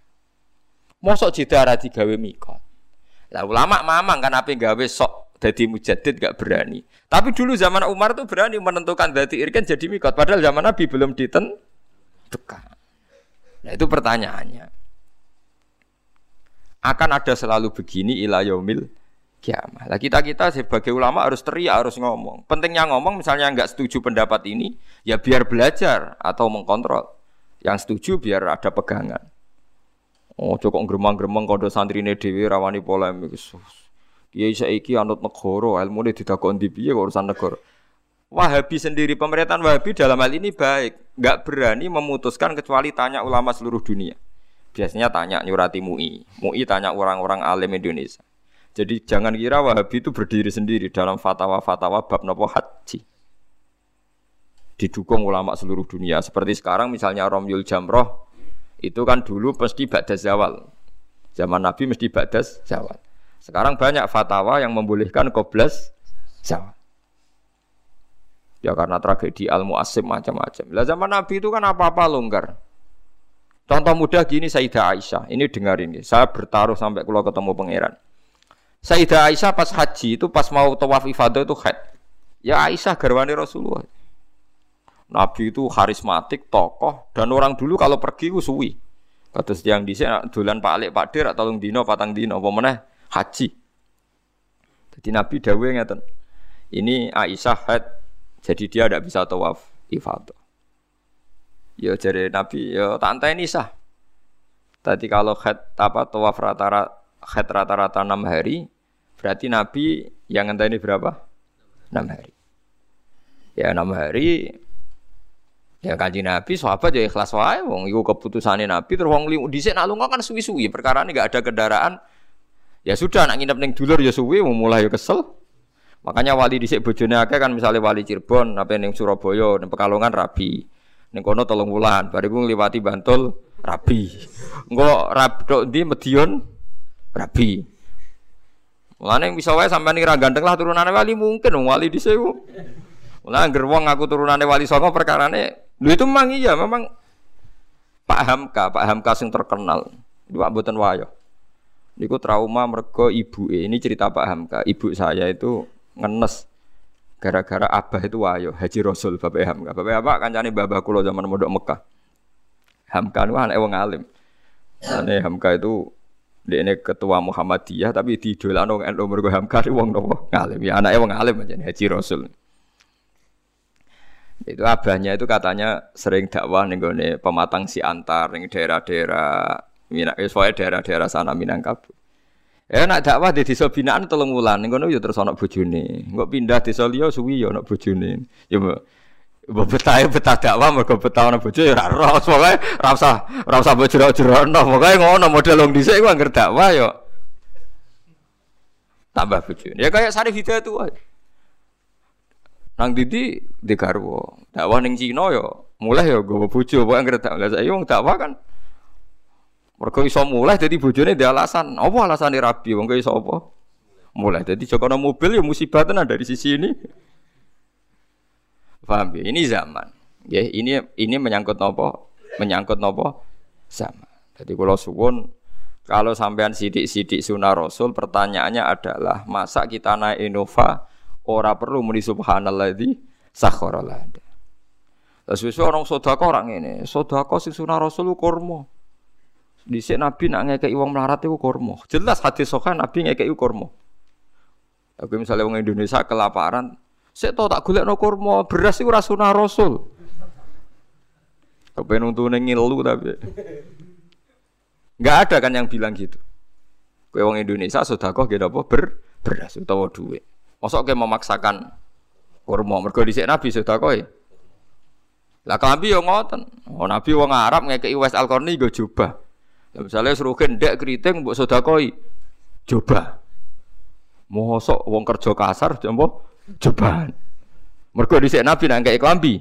Mosok Jeddah arah digawe mikot. Lah ulama mamang kan apa gawe sok jadi mujadid gak berani. Tapi dulu zaman Umar tuh berani menentukan dati irken jadi mikot. Padahal zaman Nabi belum ditentukan. Nah itu pertanyaannya. Akan ada selalu begini ila yaumil kiamah. Lah kita kita sebagai ulama harus teriak, harus ngomong. Pentingnya ngomong misalnya nggak setuju pendapat ini, ya biar belajar atau mengkontrol. Yang setuju biar ada pegangan. Oh, cukup geremang-geremang kode santri ini dewi rawani polemik. Kiai saiki anut negara, ilmu ini tidak di piye urusan negara. Wahabi sendiri pemerintahan Wahabi dalam hal ini baik, nggak berani memutuskan kecuali tanya ulama seluruh dunia. Biasanya tanya nyurati MUI, MUI tanya orang-orang alim Indonesia. Jadi jangan kira Wahabi itu berdiri sendiri dalam fatwa-fatwa bab nopo haji. Didukung ulama seluruh dunia. Seperti sekarang misalnya Romyul Jamroh itu kan dulu mesti badas zawal. Zaman Nabi mesti badas zawal. Sekarang banyak fatwa yang membolehkan koblas zawal. Ya karena tragedi al muasim macam-macam. Lah zaman Nabi itu kan apa-apa longgar. Contoh mudah gini Sayyidah Aisyah. Ini dengar ini. Saya bertaruh sampai kalau ketemu pangeran. Sayyidah Aisyah pas haji itu pas mau tawaf ifadah itu haid. Ya Aisyah garwani Rasulullah. Nabi itu karismatik, tokoh, dan orang dulu kalau pergi itu suwi. Kata yang di sini dolan Pak Alik Pak Dir atau dino patang dino apa haji. Jadi Nabi dawuh ngeten. Ini Aisyah haid jadi dia tidak bisa tawaf ifadah. Ya jadi Nabi, ya tak ini sah. Tadi kalau head apa tawaf rata-rata head rata-rata enam hari, berarti Nabi yang ini berapa? Enam hari. Ya enam hari. Ya kanji Nabi, sahabat ya ikhlas wae, wong iku keputusannya Nabi terus wong limu dhisik nak lunga kan suwi-suwi, perkara ini gak ada kendaraan. Ya sudah nak nginep ning dulur ya suwi, mulai ya kesel. Makanya wali dhisik bojone akeh kan misalnya wali Cirebon, apa ning Surabaya, ning Pekalongan rabi. Ning kono tolong wulan, bariku ngliwati Bantul rabi. Engko rab tok ndi Medion rabi. Mulane bisa wae sampean ra ganteng lah turunane wali mungkin wali dhisik. Mulane angger wong aku turunane wali songo perkarane lho itu memang iya memang Pak Hamka, Pak Hamka sing terkenal. Iku mboten wayo. Niku trauma mergo ibu ini cerita Pak Hamka. Ibu saya itu ngenes gara-gara abah itu wayo Haji Rasul Bapak Hamka. Bapak apa kancane babah kula zaman modok Mekah. Hamka itu anak wong alim. Ane Hamka itu ini ketua Muhammadiyah tapi di dolan wong NU mergo Hamka wong nopo ngalim. Ya anaknya wong alim aja Haji Rasul. Itu abahnya itu katanya sering dakwah nih pematang si antar nih daerah-daerah Minang, soalnya daerah-daerah sana Minangkabau. Ya nak dakwah di desa binaan tolong wulan, ngono ya terus ana bojone. Engko pindah desa liya suwi ya ana bojone. Ya mbok betah betah dakwah mergo betah ana bojo ya ora roh. Pokoke ora usah ora usah mbok jero-jerono. Pokoke ngono model wong dhisik ku anggere dakwah ya tambah bojone. Ya kayak Sarif Hidayat tuh. Nang Didi di garwo. Dakwah ning Cina ya mulai ya gowo bojo, pokoke anggere dakwah. Lah saiki wong dakwah kan mereka iso mulai jadi bojone dia alasan. Apa alasane rabi wong iso apa? Mulai jadi jokono mobil ya musibah tenan dari sisi ini. Paham ya? Ini zaman. Ya, ini ini menyangkut nopo? Menyangkut nopo? Zaman. Jadi kalau suwun kalau sampean sidik-sidik sunnah Rasul, pertanyaannya adalah masa kita naik Innova ora perlu muni subhanalladzi sakhara lana. Terus orang sodako orang ini, sodako sing sunnah Rasul kurma. Di sini Nabi nak ngekei uang melarat itu kormo. Jelas hadis sokan Nabi ngekei kormo. Aku misalnya orang Indonesia kelaparan, saya tahu tak gulek no kormo beras itu rasunah Rasul. Apa nuntunin ngilu tapi nggak ada kan yang bilang gitu. Kowe wong Indonesia sedekah nggih napa ber beras utawa dhuwit. Mosok kowe memaksakan kurma mergo dhisik Nabi sedekah Lah klambi yo ngoten. Oh Nabi wong Arab ngekeki Wes Al-Qarni nggo jubah. Ya misale srugen ndek kriting mbok sedekah jubah. Mosok wong kerja kasar jombo jubah. Mergo dhisik Nabi nang klambi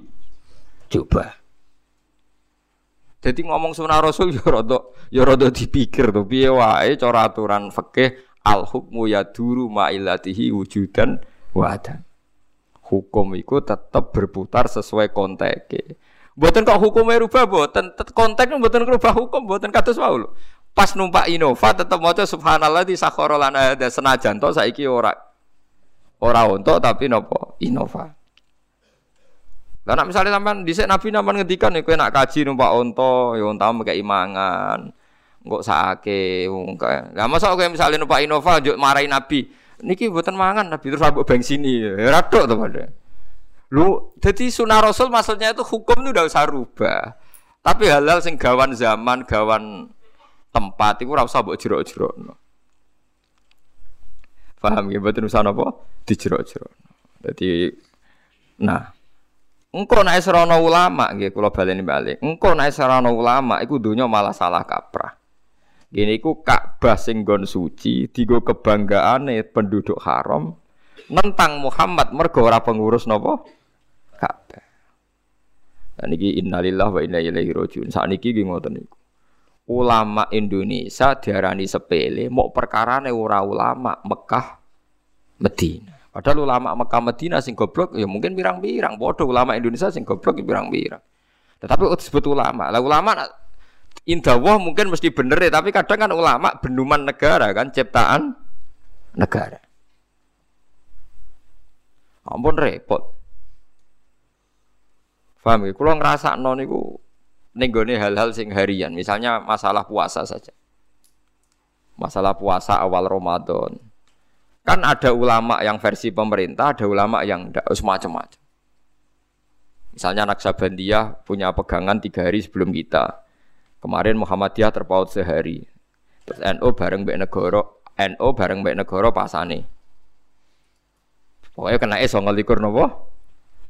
jubah. Jadi ngomong sunnah Rasul ya rada ya rada dipikir to piye wae cara aturan fikih al hukmu yaduru ma'ilatihi wujudan wa adam. Hukum itu tetap berputar sesuai konteks. Buatan kok hukumnya rubah buatan konteks buatan rubah hukum buatan wau lho. Pas numpak Innova tetap maca subhanallah di sakhara lana ada senajan to saiki ora ora untuk tapi nopo Innova. Lah nek misale sampean dhisik Nabi naman ngendikan nek kowe nak kaji numpak unta, ya unta mekek imangan. Engko sakake wong kae. Lah masa kowe misale numpak Innova njuk marahi Nabi. Niki mboten mangan Nabi terus ambek bensini. Ya radok to padha. Lu jadi sunah Rasul maksudnya itu hukum itu udah usah rubah. Tapi halal sing gawan zaman, gawan tempat itu ora usah mbok jerok-jerokno. Paham ya mboten usah napa? Dijerok-jerokno. Jadi nah Engkau naik serono ulama, gitu kalau baleni balik. Engkau naik serono ulama, iku dunia malah salah kaprah. Gini iku Ka'bah sing gon suci, digo kebanggaane penduduk haram, nentang Muhammad mergo ora pengurus nopo Ka'bah. Dan iki innalillah wa inna ilaihi rajiun. Saat niki nggih ngoten niku. Ulama Indonesia diarani sepele, mau perkarane ora ulama Mekah Medina. Padahal ulama Mekah Medina sing goblok ya mungkin pirang-pirang. Bodoh ulama Indonesia sing goblok ya pirang-pirang. Tetapi disebut ulama. Lah ulama indawah mungkin mesti bener ya, tapi kadang kan ulama benduman negara kan ciptaan negara. Ampun repot. Paham ya? Kalau ngerasa non itu nenggone hal-hal sing harian, misalnya masalah puasa saja. Masalah puasa awal Ramadan Kan ada ulama yang versi pemerintah, ada ulama yang tidak semacam-macam. Misalnya Naksabandiyah punya pegangan tiga hari sebelum kita. Kemarin Muhammadiyah terpaut sehari. Terus NO bareng Mbak Negoro, NO bareng Mbak Negoro pasane. Pokoknya kena es songo likur nopo,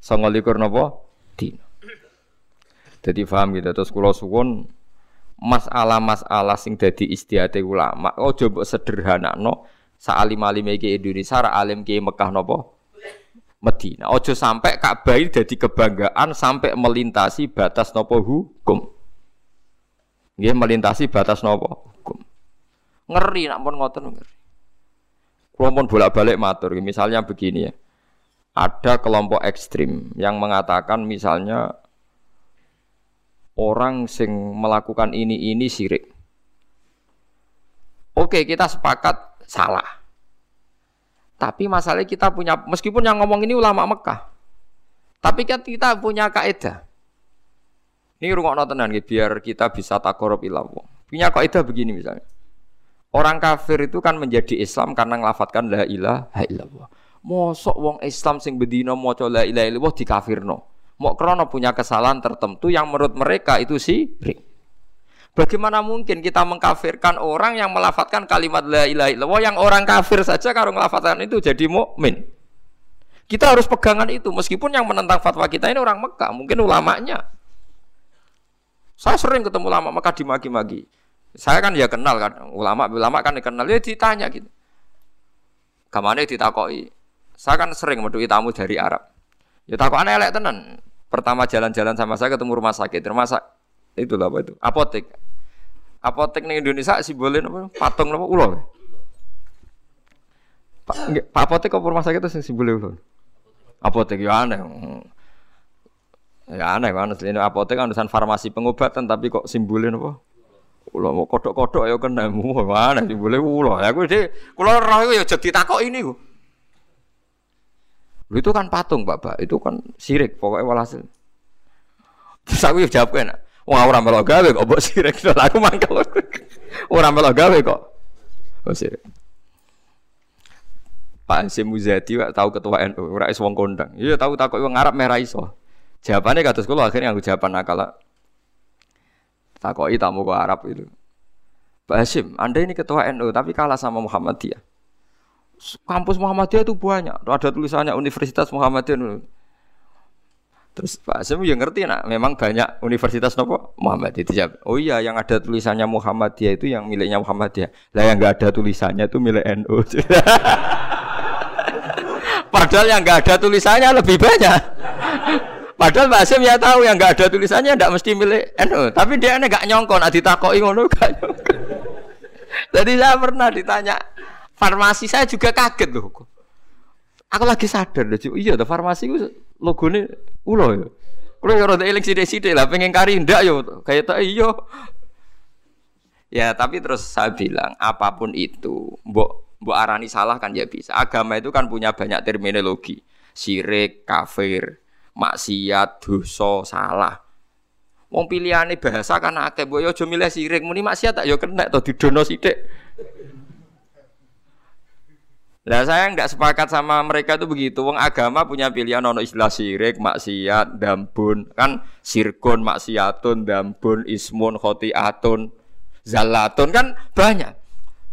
songo likur nopo, dino. Jadi paham gitu. Terus kulo suwon masalah-masalah sing jadi istiadat ulama. Oh coba sederhana no Sa'alim alim iki Indonesia, ra alim ki Mekah nopo? Medina. Ojo sampai Ka'bah jadi kebanggaan sampai melintasi batas nopo hukum. Nggih melintasi batas nopo hukum. Ngeri nak pun ngoten ngeri. Kulo pun bolak-balik matur, misalnya begini ya. Ada kelompok ekstrim yang mengatakan misalnya orang sing melakukan ini ini sirik. Oke, kita sepakat salah. Tapi masalahnya kita punya, meskipun yang ngomong ini ulama Mekah, tapi kan kita punya kaidah. Ini rumah tenan gitu, biar kita bisa takorup ilawo. Punya kaidah begini misalnya. Orang kafir itu kan menjadi Islam karena ngelafatkan la ilaha illallah. Mosok wong Islam sing bedino maca la ilaha illallah dikafirno. Mau krono punya kesalahan tertentu yang menurut mereka itu sih Bagaimana mungkin kita mengkafirkan orang yang melafatkan kalimat la ilaha illallah yang orang kafir saja kalau melafatkan itu jadi mukmin. Kita harus pegangan itu meskipun yang menentang fatwa kita ini orang Mekah, mungkin ulamanya. Saya sering ketemu ulama Mekah dimaki-maki. Saya kan ya kenal kan ulama ulama kan dikenal ya ditanya gitu. Kamane ditakoi. Saya kan sering medui tamu dari Arab. Ya takut aneh elek tenan. Pertama jalan-jalan sama saya ketemu rumah sakit, rumah sakit itu apa itu? Apotek apotek ning Indonesia simbolnya apa? Patung apa? Ulo. Pak, apotek apa rumah sakit itu simbolnya ulo? Apotek ya aneh. Ya aneh kan, ini apotek kan urusan farmasi pengobatan tapi kok simbolnya apa? Ulo mau kodok-kodok ya kena mana simbolnya ulo. Ya gue deh, kalau roh ya jadi takok ini gue. Lu itu kan patung, Bapak. Itu kan sirik pokoknya walhasil. Terus aku jawab kan, Wah ora melok gawe kok mbok sirik lho aku mangkel. Ora melok gawe kok. Oh sirik. Pak Hasim Muzadi tahu ketua NU, ora iso wong kondang. Iya tahu takok wong Arab merah iso. Jawabannya kados kula akhirnya aku jawaban nakal. Takoki tamu ke Arab itu. Pak Hashim, Anda ini ketua NU tapi kalah sama Muhammadiyah. Kampus Muhammadiyah itu banyak. Ada tulisannya Universitas Muhammadiyah. Terus Pak Hashim ya ngerti nak, memang banyak universitas nopo Muhammadiyah. Oh iya yang ada tulisannya Muhammadiyah itu yang miliknya Muhammadiyah. Lah yang nggak ada tulisannya itu milik NU. Padahal yang nggak ada tulisannya lebih banyak. Padahal Mbak Asim ya tahu yang nggak ada tulisannya tidak mesti milik NU. Tapi dia ini nggak nyongkon, nanti takoi ngono gak. Jadi saya pernah ditanya farmasi saya juga kaget loh. Aku lagi sadar loh, iya farmasi itu logonya ulo ya. Kalau yang rada eling sidik-sidik lah, pengen kari ndak yo, kayak tak iya. Ya tapi terus saya bilang apa pun itu, mbok mbok arani salah kan ya bisa. Agama itu kan punya banyak terminologi, sirik, kafir, maksiat, dosa, salah. Wong pilihane bahasa kan akeh, mbok yo aja milih sirik, muni maksiat tak yo kena to didono sithik. Lah saya nggak sepakat sama mereka itu begitu. Wong agama punya pilihan ono istilah sirik, maksiat, dambun, kan sirkun, maksiatun, dambun, ismun, khotiatun, zalatun kan banyak.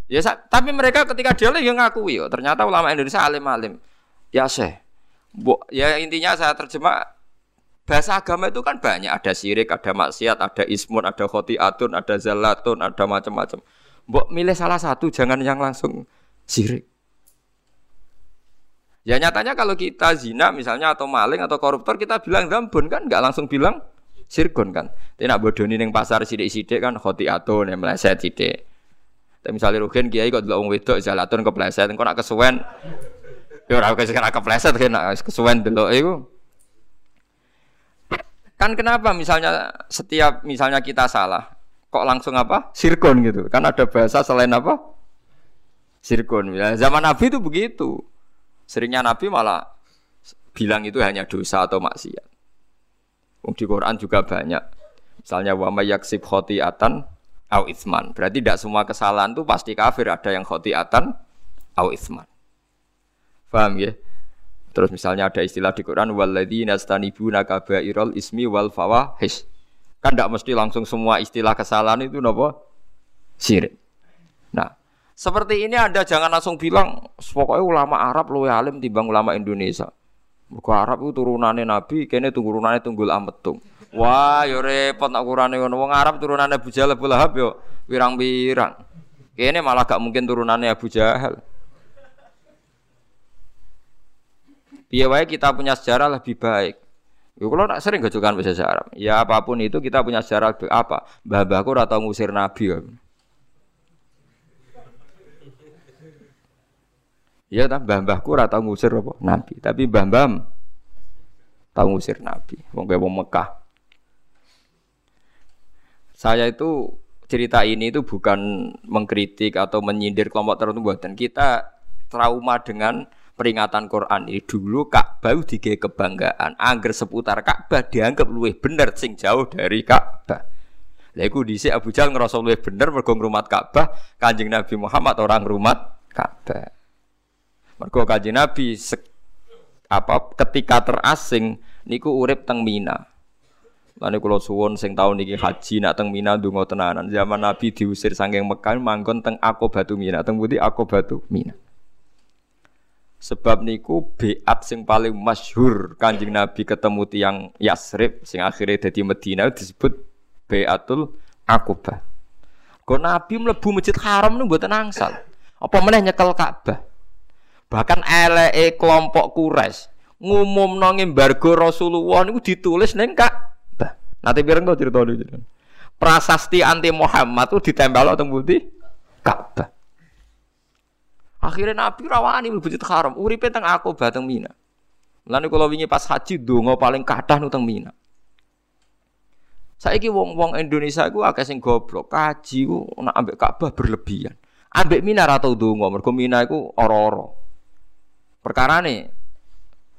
Ya tapi mereka ketika dia yang ngakui, oh, ternyata ulama Indonesia alim-alim. Ya seh. Ya intinya saya terjemah bahasa agama itu kan banyak, ada sirik, ada maksiat, ada ismun, ada khotiatun, ada zalatun, ada macam-macam. Mbok milih salah satu, jangan yang langsung sirik. Ya nyatanya kalau kita zina misalnya atau maling atau koruptor kita bilang dambun kan nggak langsung bilang sirkun kan. Tidak bodoni neng pasar sidik-sidik kan khotiatun yang meleset sidik. Tapi misalnya rugen kiai kok dulu wedok jalatun kepleset, engko nak kesuwen Ya ora kena kepleset kena kesuwen delok iku. Kan kenapa misalnya setiap misalnya kita salah, kok langsung apa? Sirkon gitu. Kan ada bahasa selain apa? Sirkon. Ya, zaman Nabi itu begitu. Seringnya Nabi malah bilang itu hanya dosa atau maksiat. Di Quran juga banyak. Misalnya wa may yaksib khotiatan au itsman. Berarti tidak semua kesalahan itu pasti kafir, ada yang khotiatan au itsman. Paham ya? Terus misalnya ada istilah di Quran walladzina yastanibuna kaba'irul ismi wal fawahish. Kan tidak mesti langsung semua istilah kesalahan itu napa? Sirik. Nah, seperti ini Anda jangan langsung bilang pokoknya ulama Arab luwe alim timbang ulama Indonesia. Mergo Arab itu turunannya Nabi, kene turunannya tunggul ametung. Wah, yo repot nak ukurane ngono. Wong Arab turunannya Abu Jahal Abu Lahab yo wirang-wirang. Kene malah gak mungkin turunannya Abu Jahal. Biar wae kita punya sejarah lebih baik. Ya kalau nak sering gajukan bahasa Arab. Ya apa pun itu kita punya sejarah apa? Mbah-mbahku ora tau ngusir nabi ya. Ya ta mbah-mbahku ora tau ngusir apa? Nabi, tapi mbah-mbah tau ngusir nabi. Wong wong Mekah. Saya itu cerita ini itu bukan mengkritik atau menyindir kelompok tertentu buatan kita trauma dengan peringatan Quran ini dulu Ka'bah digawe kebanggaan. Angger seputar Ka'bah dianggap luwih bener sing jauh dari Ka'bah. Lha iku dhisik Abu Jahal ngerasa luwih bener mergo ngrumat Ka'bah, Kanjeng Nabi Muhammad orang ngrumat Ka'bah. Mergo Kanjeng Nabi apa ketika terasing niku urip teng Mina. Lane kula suwun sing taun niki haji nak teng Mina ndonga tenanan. Zaman Nabi diusir saking Mekah manggon teng Aqobatu Mina, teng pundi Aqobatu Mina. Sebab niku beat sing paling masyhur Kanjeng Nabi ketemu tiang Yasrib sing akhirnya dadi Medina disebut Beatul Aqobah. Kok Nabi mlebu Masjid Haram niku mboten angsal. Apa meneh nyekel Ka'bah. Bahkan LE kelompok Quraisy ngumumno embargo Rasulullah niku ditulis ning Ka'bah. Nanti pireng to cerita niku. Prasasti anti Muhammad tuh ditempel teng pundi? Ka'bah. Akhirnya Nabi rawani mlebu haram, uripe teng aku bateng Mina. Mulane kula wingi pas haji donga paling kathah nu teng Mina. Saiki wong-wong Indonesia iku akeh sing goblok, kaji ku nak ambek Ka'bah berlebihan. Ambek Mina ra tau donga, mergo Mina iku ora-ora. Perkarane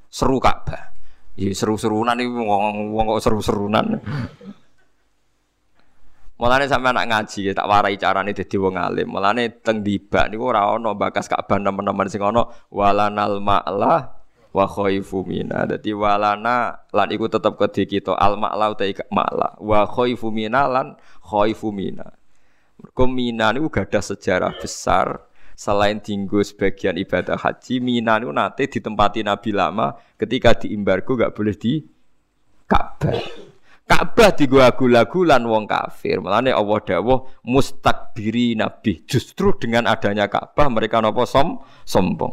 seru Ka'bah. Ya seru-serunan iki wong-wong kok seru-serunan. Mulane sampe anak ngaji tak warai carane dadi wong alim. Mulane teng dibak niku ora ana bakas Ka'bah teman-teman sing ana walanal ma'la wa khaifu mina. Dadi walana lan iku tetep kedhe kita al ma'la uta ma'la wa khaifu mina lan khaifu mina. Mergo Mina niku gadah sejarah besar selain tinggu sebagian ibadah haji, Mina niku nate ditempati Nabi lama ketika diimbargo gak boleh di Ka'bah. Ka'bah digo lagu-lagu wong kafir. Mulane Allah dawuh mustakbiri nabi. Justru dengan adanya Ka'bah mereka nopo som sombong.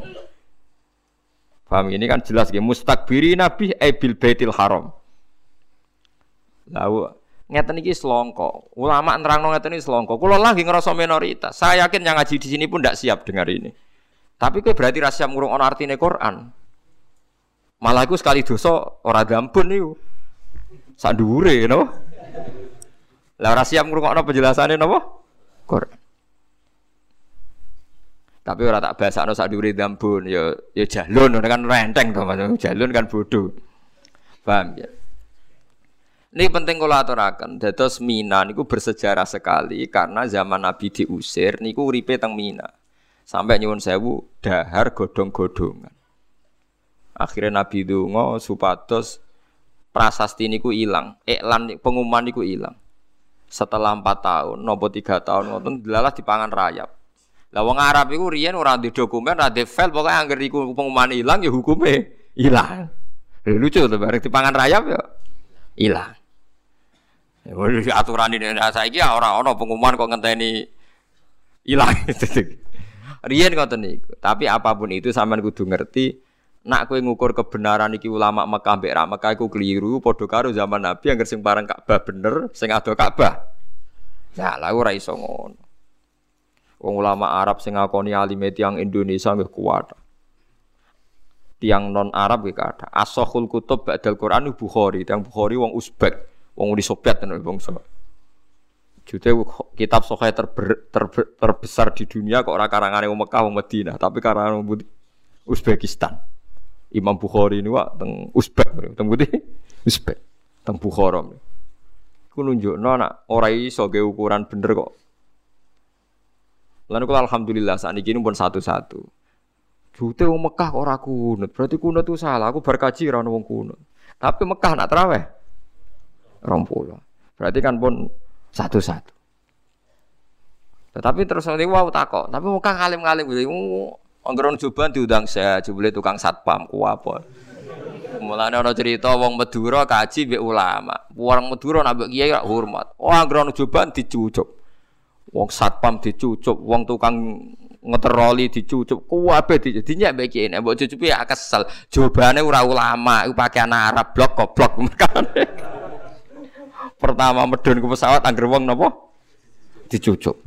Paham ini kan jelas ya mustakbiri nabi ebil baitil haram. Lalu ngeten iki selongko. Ulama nerangno ngeten iki selongko. Kula lagi ngerasa minoritas. Saya yakin yang ngaji di sini pun tidak siap dengar ini. Tapi kowe berarti rasa ngurung ono artine Quran. Malah aku sekali dosa ora gampun niku. Sak dhuwure napa? Lah ora siap ngrungokno penjelasane napa? Quran. Tapi ora tak basakno sak dhuwure dambun ya ya jalun kan renteng to. Jalun kan bodoh. Paham ya? Ini penting kalau aturakan. Dados Mina niku bersejarah sekali karena zaman Nabi diusir niku uripe teng Mina. Sampai nyuwun sewu dahar godong-godongan. Akhirnya Nabi dungo supados prasasti niku hilang, iklan pengumuman niku hilang. Setelah empat tahun, nopo tiga tahun, ngoten dilalah pangan rayap. Lah wong Arab iku riyen ora di dokumen, ora di file, pokoknya angger iku pengumuman hilang ya hukumnya hilang. Lucu tuh, bareng pangan rayap ya hilang. Ya, aturan ini nah, saya kira orang orang pengumuman kok ngenteni hilang. Riyen ngoten niku. Tapi apa pun itu sampean kudu ngerti nak kowe ngukur kebenaran iki ulama Mekah mbek ra Mekah iku keliru padha karo zaman Nabi yang sing bareng Ka'bah bener sing ado Ka'bah. Ya lah ora iso ngono. Wong ulama Arab sing ngakoni alime tiyang Indonesia nggih kuat. Tiang non Arab iki kata Asahul kutub ba'dal Quran Bukhari, tiang Bukhari wong Uzbek, wong Uni Soviet tenan bangsa. Jute kitab sahih terber, terber, terbesar di dunia kok ora karangane wong Mekah wong Madinah, tapi karangan wong Uzbekistan. Imam Bukhari ini wak teng Uzbek, teng putih Uzbek, teng Bukhara. Ku nunjukno nak ora iso ge ukuran bener kok. Lalu kalau alhamdulillah ini pun satu-satu. Jute wong Mekah ora kunut, berarti kunut itu salah. Aku berkaji ora wong kunut. Tapi Mekah nak teraweh rong puluh. Berarti kan pun satu-satu. Tetapi terus nanti wow takok. Tapi Mekah ngalim-ngalim gitu. Anggeron Joban diundang saya, jebule tukang satpam ku apa. Mulane ana cerita wong Madura kaji mbek ulama. Wong Madura nak kiai hormat. Oh anggeron Joban dicucuk. Wong satpam dicucuk, wong tukang ngeteroli dicucuk, kuwabe dinyak mbek kiai. Mbok cucupi ya kesel. Jobane ora ulama, iku pakaian Arab blok goblok Pertama medun ke pesawat angger wong napa? Dicucuk.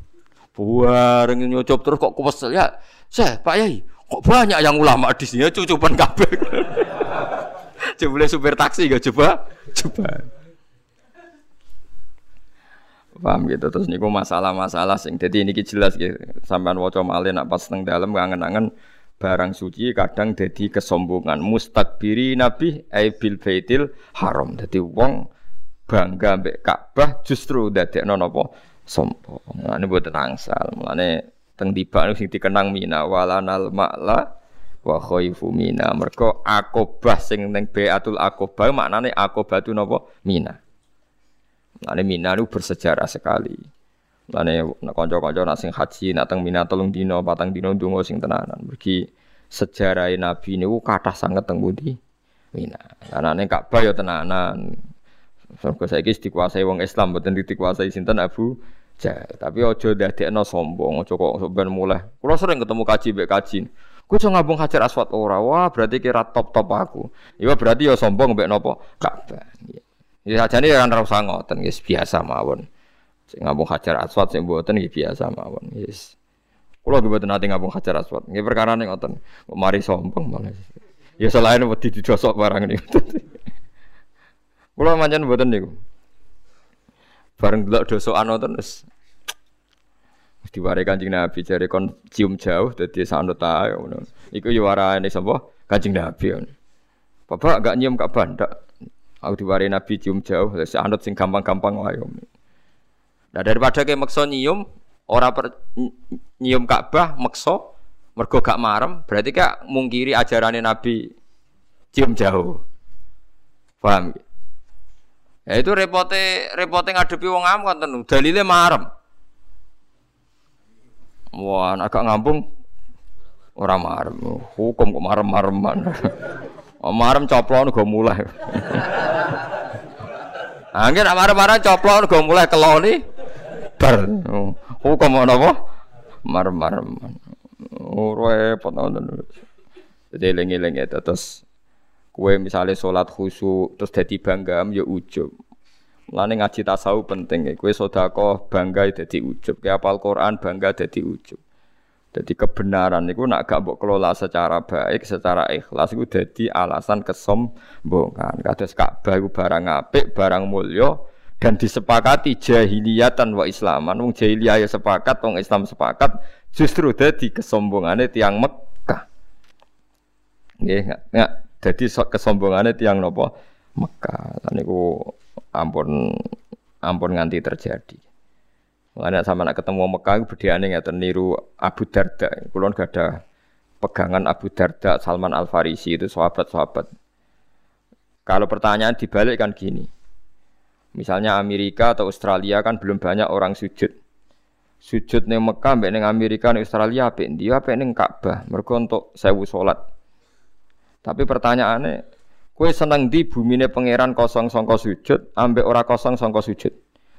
Buareng nyucup terus kok kesel ya saya, Pak Yai, kok banyak yang ulama di sini? Cucupan kabel. coba supir taksi gak coba? Coba. Paham gitu terus niku masalah-masalah sing jadi ini jelas gitu sampean waca malih nak pas teng dalem kangen-kangen barang suci kadang jadi kesombongan mustakbiri nabi ai bil baitil haram dadi wong bangga mbek Ka'bah justru dadekno napa sombong. Ini buat angsal. Mulane teng tiba sing dikenang mina walanal ma'la wa khaifu mina. Mergo akobah sing ning beatul akobah maknane akobah itu napa mina. Lane mina itu bersejarah sekali. Lane kanca-kanca nak sing haji nak teng mina telung dino patang dino ndonga sing tenanan. Mergi sejarah nabi niku kathah sanget teng pundi? Mina. Anane Ka'bah ya tenanan. Surga saiki dikuasai wong Islam mboten dikuasai sinten Abu Ja, tapi ojo dadekno sombong, ojo kok ben mulai. Kulo sering ketemu kaji mbek kaji. Ku iso ngabung hajar aswat ora. Wah, berarti kira top-top aku. Iya berarti ya sombong mbek nopo? Ka'bah. Ya sajane ya ora usah ngoten, guys, biasa mawon. Sing ngabung hajar aswat sing mboten iki biasa mawon, yes. Kulo ge mboten nate ngabung hajar aswat. Nggih perkara ning ngoten. Kok mari sombong malah. Ya selain wedi didosok barang niku. Kulo manjen mboten niku. Bareng delok dosokan wonten wis diware Kanjeng Nabi jare kon cium jauh dadi sanut ta ngono. Iku yo warane sapa? Kanjeng Nabi. Bapak gak nyium Ka'bah ndak. Aku diware Nabi cium jauh, sanut sing gampang-gampang wae. Nah daripada kayak maksa nyium, ora per, nyium Ka'bah maksa mergo gak marem, berarti kak mungkiri ajarannya Nabi cium jauh. Paham? Ya itu repote repote ngadepi wong am kan dalile marem. Wah, agak ngampung ora marem. Hukum kok marem-mareman. marem coplon go mulai. Angin nak marem-marem coplon go mulai keloni bar. Hukum ana apa? Marem-mareman. Oh, repot ngoten. Jadi eling-eling ya terus kue misalnya sholat khusyuk terus jadi bangga ya ujub. Mulane ngaji tasawuf penting ya. Kue sodako bangga jadi ujub. Kayak apal Quran bangga jadi ujub. Jadi kebenaran itu nak gak mbok kelola secara baik, secara ikhlas itu jadi alasan kesombongan. Kados Ka'bah itu barang apik, barang mulya dan disepakati jahiliyatan wa islaman. Wong jahiliyah ya sepakat, wong Islam sepakat, justru jadi kesombongannya tiang Mekah. Nggih, jadi kesombongannya tiang nopo Mekah. Itu ampun ampun nganti terjadi. Mengenai sama nak ketemu Mekah berdiane nggak niru Abu Darda. Kulon gak ada pegangan Abu Darda, Salman Al Farisi itu sahabat-sahabat. Kalau pertanyaan dibalik kan gini. Misalnya Amerika atau Australia kan belum banyak orang sujud. Sujud nih Mekah, neng Amerika, neng Australia, apa dia neng Ka'bah. Mereka untuk sewu sholat. Tapi pertanyaannya, kue seneng di bumi nih pangeran kosong songko sujud, ambek ora kosong songko sujud.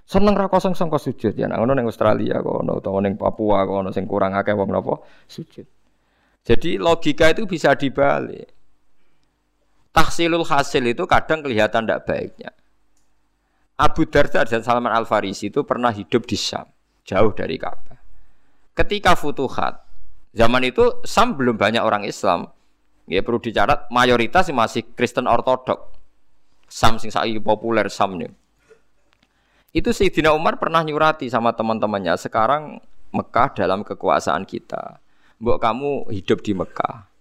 Seneng ra kosong sangka sujud ya ngono ning Australia kono utawa ning Papua kono sing kurang akeh wong napa sujud. Jadi logika itu bisa dibalik. Tahsilul hasil itu kadang kelihatan tidak baiknya. Abu Darda dan Salman Al Farisi itu pernah hidup di Syam, jauh dari Ka'bah. Ketika futuhat, zaman itu Syam belum banyak orang Islam. Ya perlu dicatat mayoritas masih Kristen Ortodok. Sam sing saiki populer Sam nih. Itu Sayyidina Umar pernah nyurati sama teman-temannya. Sekarang Mekah dalam kekuasaan kita. Mbok kamu hidup di Mekah.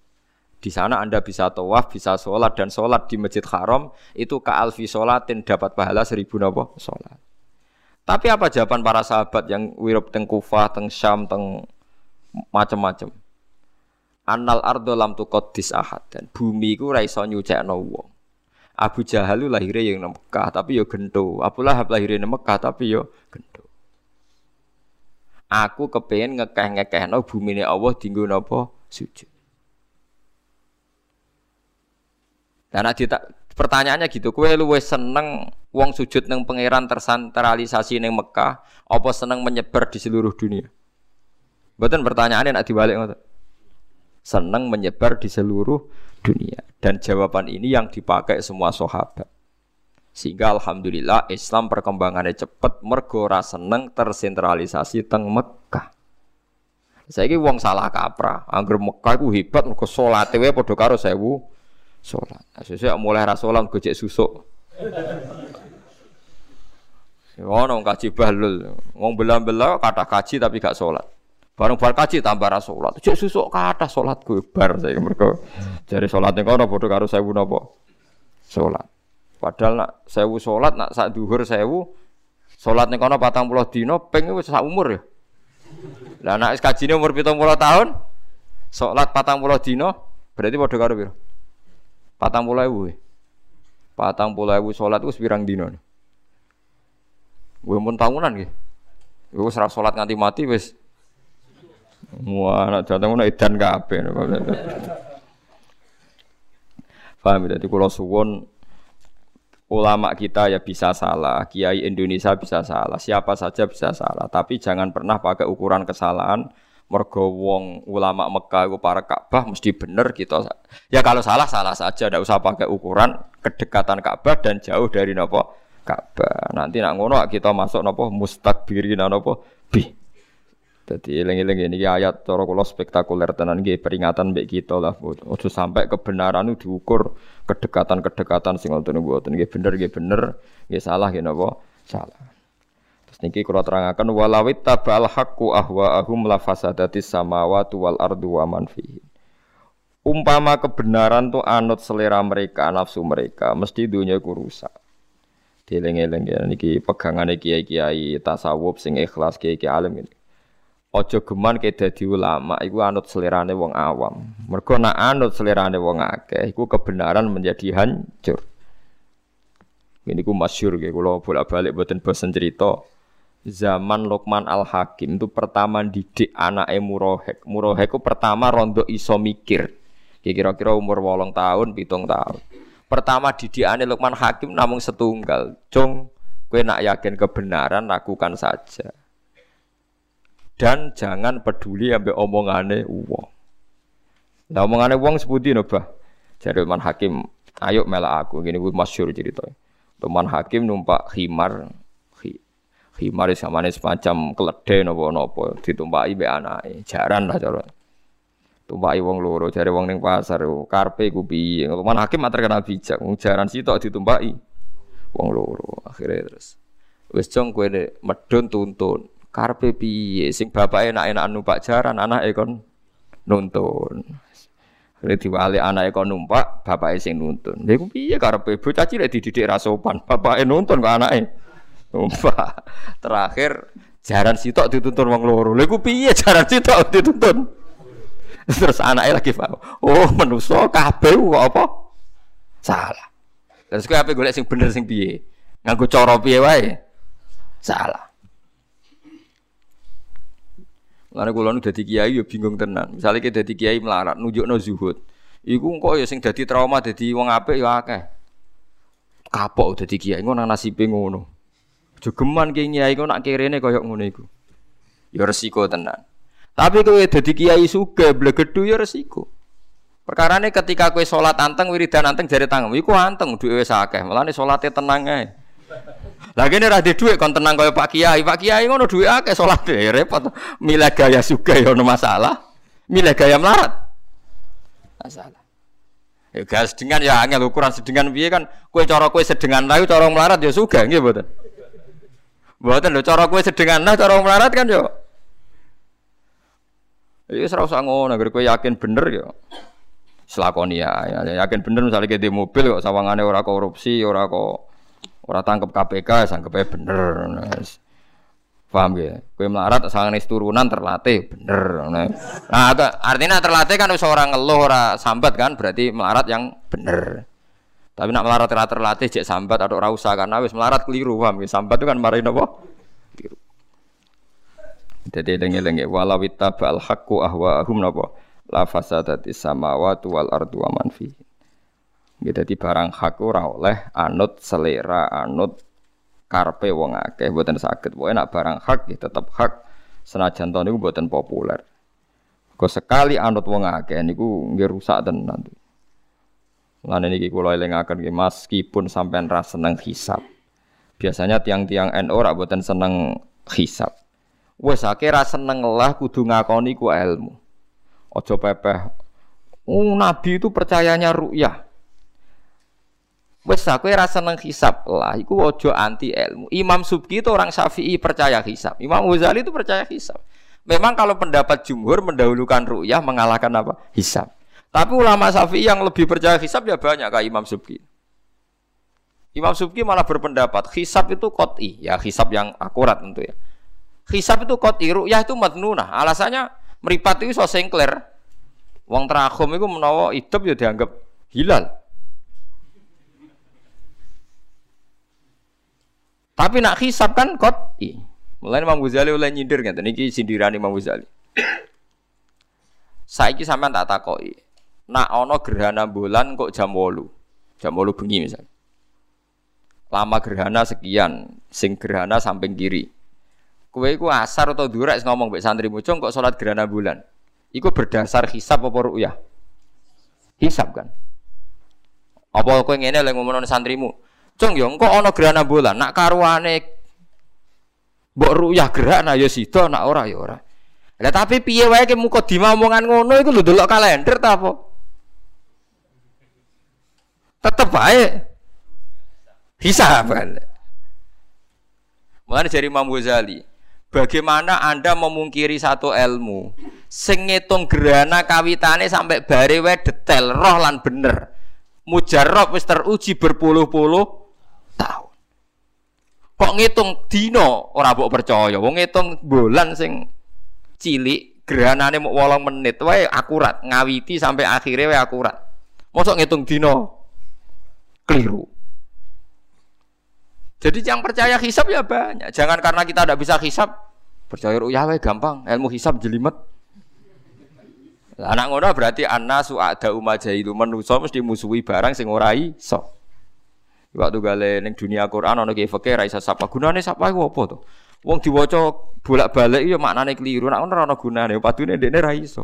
Di sana Anda bisa tawaf, bisa sholat dan sholat di Masjid Haram itu ke alfi sholatin dapat pahala seribu nopo sholat. Tapi apa jawaban para sahabat yang wirab teng Kufah, teng Syam, teng macam-macam? Annal ardo lam tuqaddis ahad dan bumi ku ra iso nyucekno wong. Abu Jahal lahirnya yang Mekah tapi yo gento. Abu Lahab lahirnya yang Mekah tapi yo gento. Aku kepengen ngekeh ngekeh no bumi ini Allah tinggu nopo sujud. Dan ada pertanyaannya gitu, kue lu seneng uang sujud neng pangeran tersentralisasi neng Mekah, apa seneng menyebar di seluruh dunia? Betul pertanyaannya nak dibalik ngotot. Seneng menyebar di seluruh dunia. Dan jawaban ini yang dipakai semua sahabat. Sehingga alhamdulillah Islam perkembangannya cepat mergo seneng tersentralisasi teng Mekah. Saya ini wong salah kaprah. Angger Mekah itu hebat mergo salat wae padha karo sewu salat. Nah, sesuk mulai ra salat gojek susuk. Ngono kaji bahlul. Wong belah-belah kata kaji tapi gak sholat. Bareng bar kaji tambah ra salat. Cek susuk kathah salat gue bar saya mereka jare salate kono padha karo 1000 napa? Salat. Padahal nak 1000 salat nak sak dhuwur 1000 salat ning kono 40 dina ping wis sak umur ya. Lah nek kajine umur 70 tahun salat 40 dina berarti padha karo piro? 40.000. 40.000 salat wis pirang dina? Gue mun tahunan nggih. Wis ora salat nganti mati wis Wah, anak jateng ngono edan kabeh. Paham ya? Jadi kalau suwon ulama kita ya bisa salah, kiai Indonesia bisa salah, siapa saja bisa salah. Tapi jangan pernah pakai ukuran kesalahan. Mergo wong ulama Mekah itu para Ka'bah mesti bener kita. Ya kalau salah salah saja, tidak usah pakai ukuran kedekatan Ka'bah dan jauh dari nopo Ka'bah. Nanti nak ngono kita masuk nopo mustakbirin nopo bi. Jadi eling-eling ini ayat cara kula spektakuler tenan nggih peringatan mbek kita lah. Ojo sampai kebenaran itu diukur kedekatan-kedekatan sing ngoten mboten nggih bener nggih bener, nggih salah nggih napa? Salah. Terus niki kula terangaken walawit tabal haqqu ahwaahum la fasadatis samawati wal ardu wa man. Umpama kebenaran tuh anut selera mereka, nafsu mereka, mesti dunia ku rusak. Dieling-eling ya niki kiai-kiai tasawuf sing ikhlas kiai-kiai alim ini. Ojo geman ke dadi ulama iku anut selerane wong awam. Mergo nak anut selerane wong akeh iku kebenaran menjadi hancur. Ini ku masyur gitu, kalau bolak balik buatin bosan cerita zaman Luqman Al Hakim itu pertama didik anak Murohek. Murohek itu pertama rondo iso mikir. Kira-kira umur wolong tahun, pitung tahun. Pertama didik anak Luqman Hakim namun setunggal. Jong, kue nak yakin kebenaran lakukan saja. Dan jangan peduli sampai omongane uang. Nah omongane uang sebuti nobah. Jadi Luqman Hakim, ayo melak aku. Gini gue masyur ceritanya. Luqman Hakim numpak khimar Himar samane semacam keledai napa-napa ditumpaki mbek anake. Jaran lah cara. Tumpaki wong loro, jare wong ning pasar karpe ku piye. Mana hakim terkenal bijak, wong jaran sitok ditumpaki wong loro. Akhirnya terus wis jong kowe medun tuntun. Karpe piye sing bapake enak-enak numpak jaran, anake kon nuntun. Akhirnya diwali anake kon numpak, bapake sing nuntun. Lha iku piye karepe bocah cilik dididik ra sopan, bapake nuntun kok anake. Sumpah. Terakhir jaran sitok dituntun wong loro. Lha iku piye jaran sitok dituntun? Terus anaknya lagi paham. Oh, menuso kabeh kok apa? Salah. Terus kowe ape golek sing bener sing piye? Nganggo cara piye wae? Salah. Lalu kula nu dadi kiai yo bingung tenan. Misalnya kita dadi kiai melarat nunjukno zuhud. Iku kok ya sing dadi trauma dadi wong apik ya akeh. Kapok dadi kiai ngono nasibe ngono. Jogeman ki kiai kok nak kirene koyo ngono iku. Ya resiko tenan. Tapi kowe dadi kiai sugih blegedu ya resiko. Perkarane ketika kowe salat anteng wiridan anteng jare tangan, iku anteng duwe wis akeh. Mulane salate tenang ae. Lah kene ra dhuwit kon tenang kaya Pak Kiai. Pak Kiai ngono dhuwit akeh salate ya repot. Milih gaya sugih ya ono masalah. Milih gaya melarat. Masalah. Ya gas sedengan ya angel ukuran sedengan piye kan kowe cara kowe sedengan layu cara melarat ya sugih nggih mboten. Buatan lho cara kue sedengan nah cara melarat kan yo. Iya serau usah ngono, kue yakin bener yo. Selakoni ya, ya, yakin bener misalnya kita di mobil kok sawangannya ora korupsi, ora kok ora tangkep KPK, sangkepnya bener. Nah, paham ya? Kue melarat sanganis turunan terlatih bener. Nah, nah artinya terlatih kan seorang ngeluh ora sambat kan berarti melarat yang bener. Tapi nak melarat terlatih cek sambat atau rausa karena wis melarat keliru paham ya. Sambat itu kan marahin apa? Keliru. Jadi lengi-lengi walau ittabal haqqu ahwa'ahum napa la fasadati samawati wal ardu wa. Jadi barang hak ora oleh anut selera anut karpe wong akeh mboten saged. Pokoke nak barang hak ya tetep hak senajan to niku mboten populer. Kok sekali anut wong akeh niku nggih rusak tenan. Lan niki kula elingaken nggih meskipun sampean ra seneng hisab. Biasanya tiang-tiang NU ora boten seneng hisab. Wes akeh ra seneng lah kudu ngakoni ku ilmu. Aja pepeh. Oh, nabi itu percayanya ru'yah. Wes aku ra seneng hisab lah, iku ojo anti ilmu. Imam Subki itu orang Syafi'i percaya hisab. Imam Ghazali itu percaya hisab. Memang kalau pendapat jumhur mendahulukan ru'yah mengalahkan apa? Hisab. Tapi ulama Syafi'i yang lebih percaya hisab ya banyak kayak Imam Subki. Imam Subki malah berpendapat hisab itu koti, ya hisab yang akurat tentu ya. Hisab itu koti, ru'yah itu madnunah. Alasannya meripat itu so sengkler. Wong itu menawa hidup ya dianggap hilal. Tapi nak hisab kan koti. Mulai Imam Ghazali oleh nyindir nggak? Ini sindiran Imam Ghazali. Saiki sampean tak takoi nak ono gerhana bulan kok jam wolu? Jam wolu bengi misalnya lama gerhana sekian sing gerhana samping kiri. Kue iku asar atau durek ngomong mbek santri mucung kok sholat gerhana bulan? Iku berdasar hisab apa ru'yah? Hisab kan? Apa kowe ngene lek ngomong santrimu cung yo engko ono gerhana bulan nak karuane mbok ru'yah gerhana ya sida nak ora ya ora. Lah tapi piye wae ke muka omongan ngono iku lho delok kalender ta apa? Tetap baik hisab kan Mulane dari Imam Ghazali bagaimana Anda memungkiri satu ilmu sing ngitung gerhana kawitane sampai bare wae detail roh lan bener? Mujarab wis teruji berpuluh-puluh tahun kok ngitung dino ora mbok percaya wong ngitung bulan sing cilik gerhanane mau 8 menit wae akurat ngawiti sampai akhirnya wae akurat mosok ngitung dino keliru. Jadi yang percaya hisab ya banyak. Jangan karena kita tidak bisa hisab, percaya ru'yah gampang, ilmu hisab jelimet. Anak ngono berarti anna su'ada umajahilu manusa mesti musuhi barang sing ora iso. Waktu gale ning dunia Quran ana ki fikih ra iso sapa gunane sapa iku apa to? Wong diwaca bolak-balik ya maknane keliru, nek ora ana gunane padune ndekne ra iso.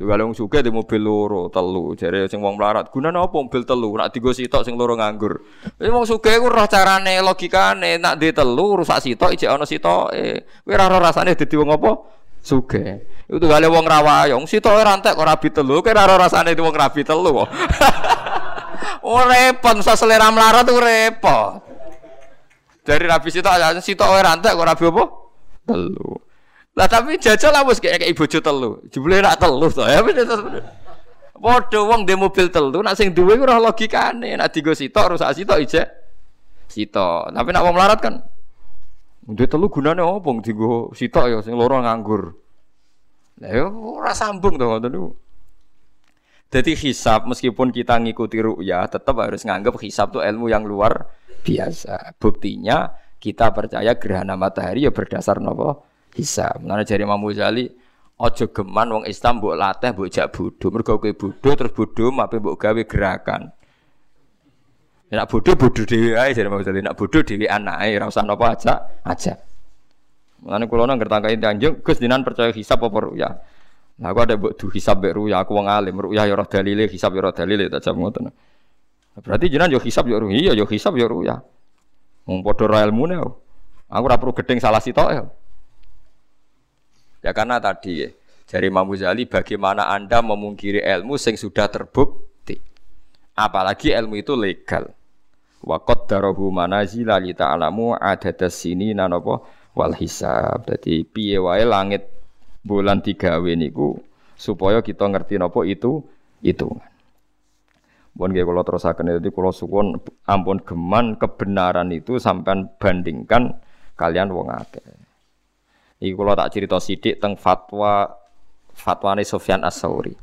Kalau wong suka di mobil loro telu, jadi sing wong melarat. Gunane apa mobil telu? Nak tiga sitok sing loro nganggur. Ini wong suka iku roh carane logikane nak di telu rusak sitok ijek ana sitoke. Kowe ora roh rasane dadi wong apa? Suka. Itu gale wong rawayong sitoke rantek kok rabi telu, kowe ora roh rasane di wong rabi telu. oh repot, so selera melarat tuh repot. Dari rabi sitok aja sitok rantek kok rabi apa? Telu. Lah tapi jajal lah wis kayak bojo telu. Jebule rak telu to ya. Padha wong dhe mobil telu nak sing duwe ora logikane. Nak digo sitok rusak sitok ijek sitok. Tapi nak wong melarat kan Duwe telu gunane opo digo sitok ya sing loro nganggur. Lah yo ora sambung ngoten niku. Jadi hisab meskipun kita ngikuti ru'ya tetap harus nganggap hisab itu ilmu yang luar biasa. Buktinya kita percaya gerhana matahari ya berdasar nopo hisab. Mana jari Imam Ghazali ojo geman wong Islam mbok latih mbok jak bodho. Mergo kowe bodho terus bodho mape mbok gawe gerakan. Nek bodho bodho dhewe ae jare Imam Ghazali. Nek bodho dhewe anake ora usah napa aja aja. Mulane kula nang ngertangkai Tanjung Gus dinan percaya hisab apa ruya. Nah aku ada mbok du hisab mbek ruya aku wong alim ruya ya ora dalile hisab ya ora dalile tak jam ngoten. Berarti jenengan yo hisab yo ruya, iya yo hisab yo ruya. Wong padha ra. Aku perlu gedeng salah sitok ya. Ya karena tadi ya, dari Imam Ghazali bagaimana Anda memungkiri ilmu sing sudah terbukti. Apalagi ilmu itu legal. Wakot darohu manazila li ta'alamu adadas sini nanopo wal hisab. Jadi piye wae langit bulan tiga niku supaya kita ngerti nopo itu itu. Bon nggih kula terusaken itu kula suwun ampun geman kebenaran itu sampai bandingkan kalian wong akeh. Iki kula tak cerita sithik teng fatwa fatwane Sofyan As-Sauri.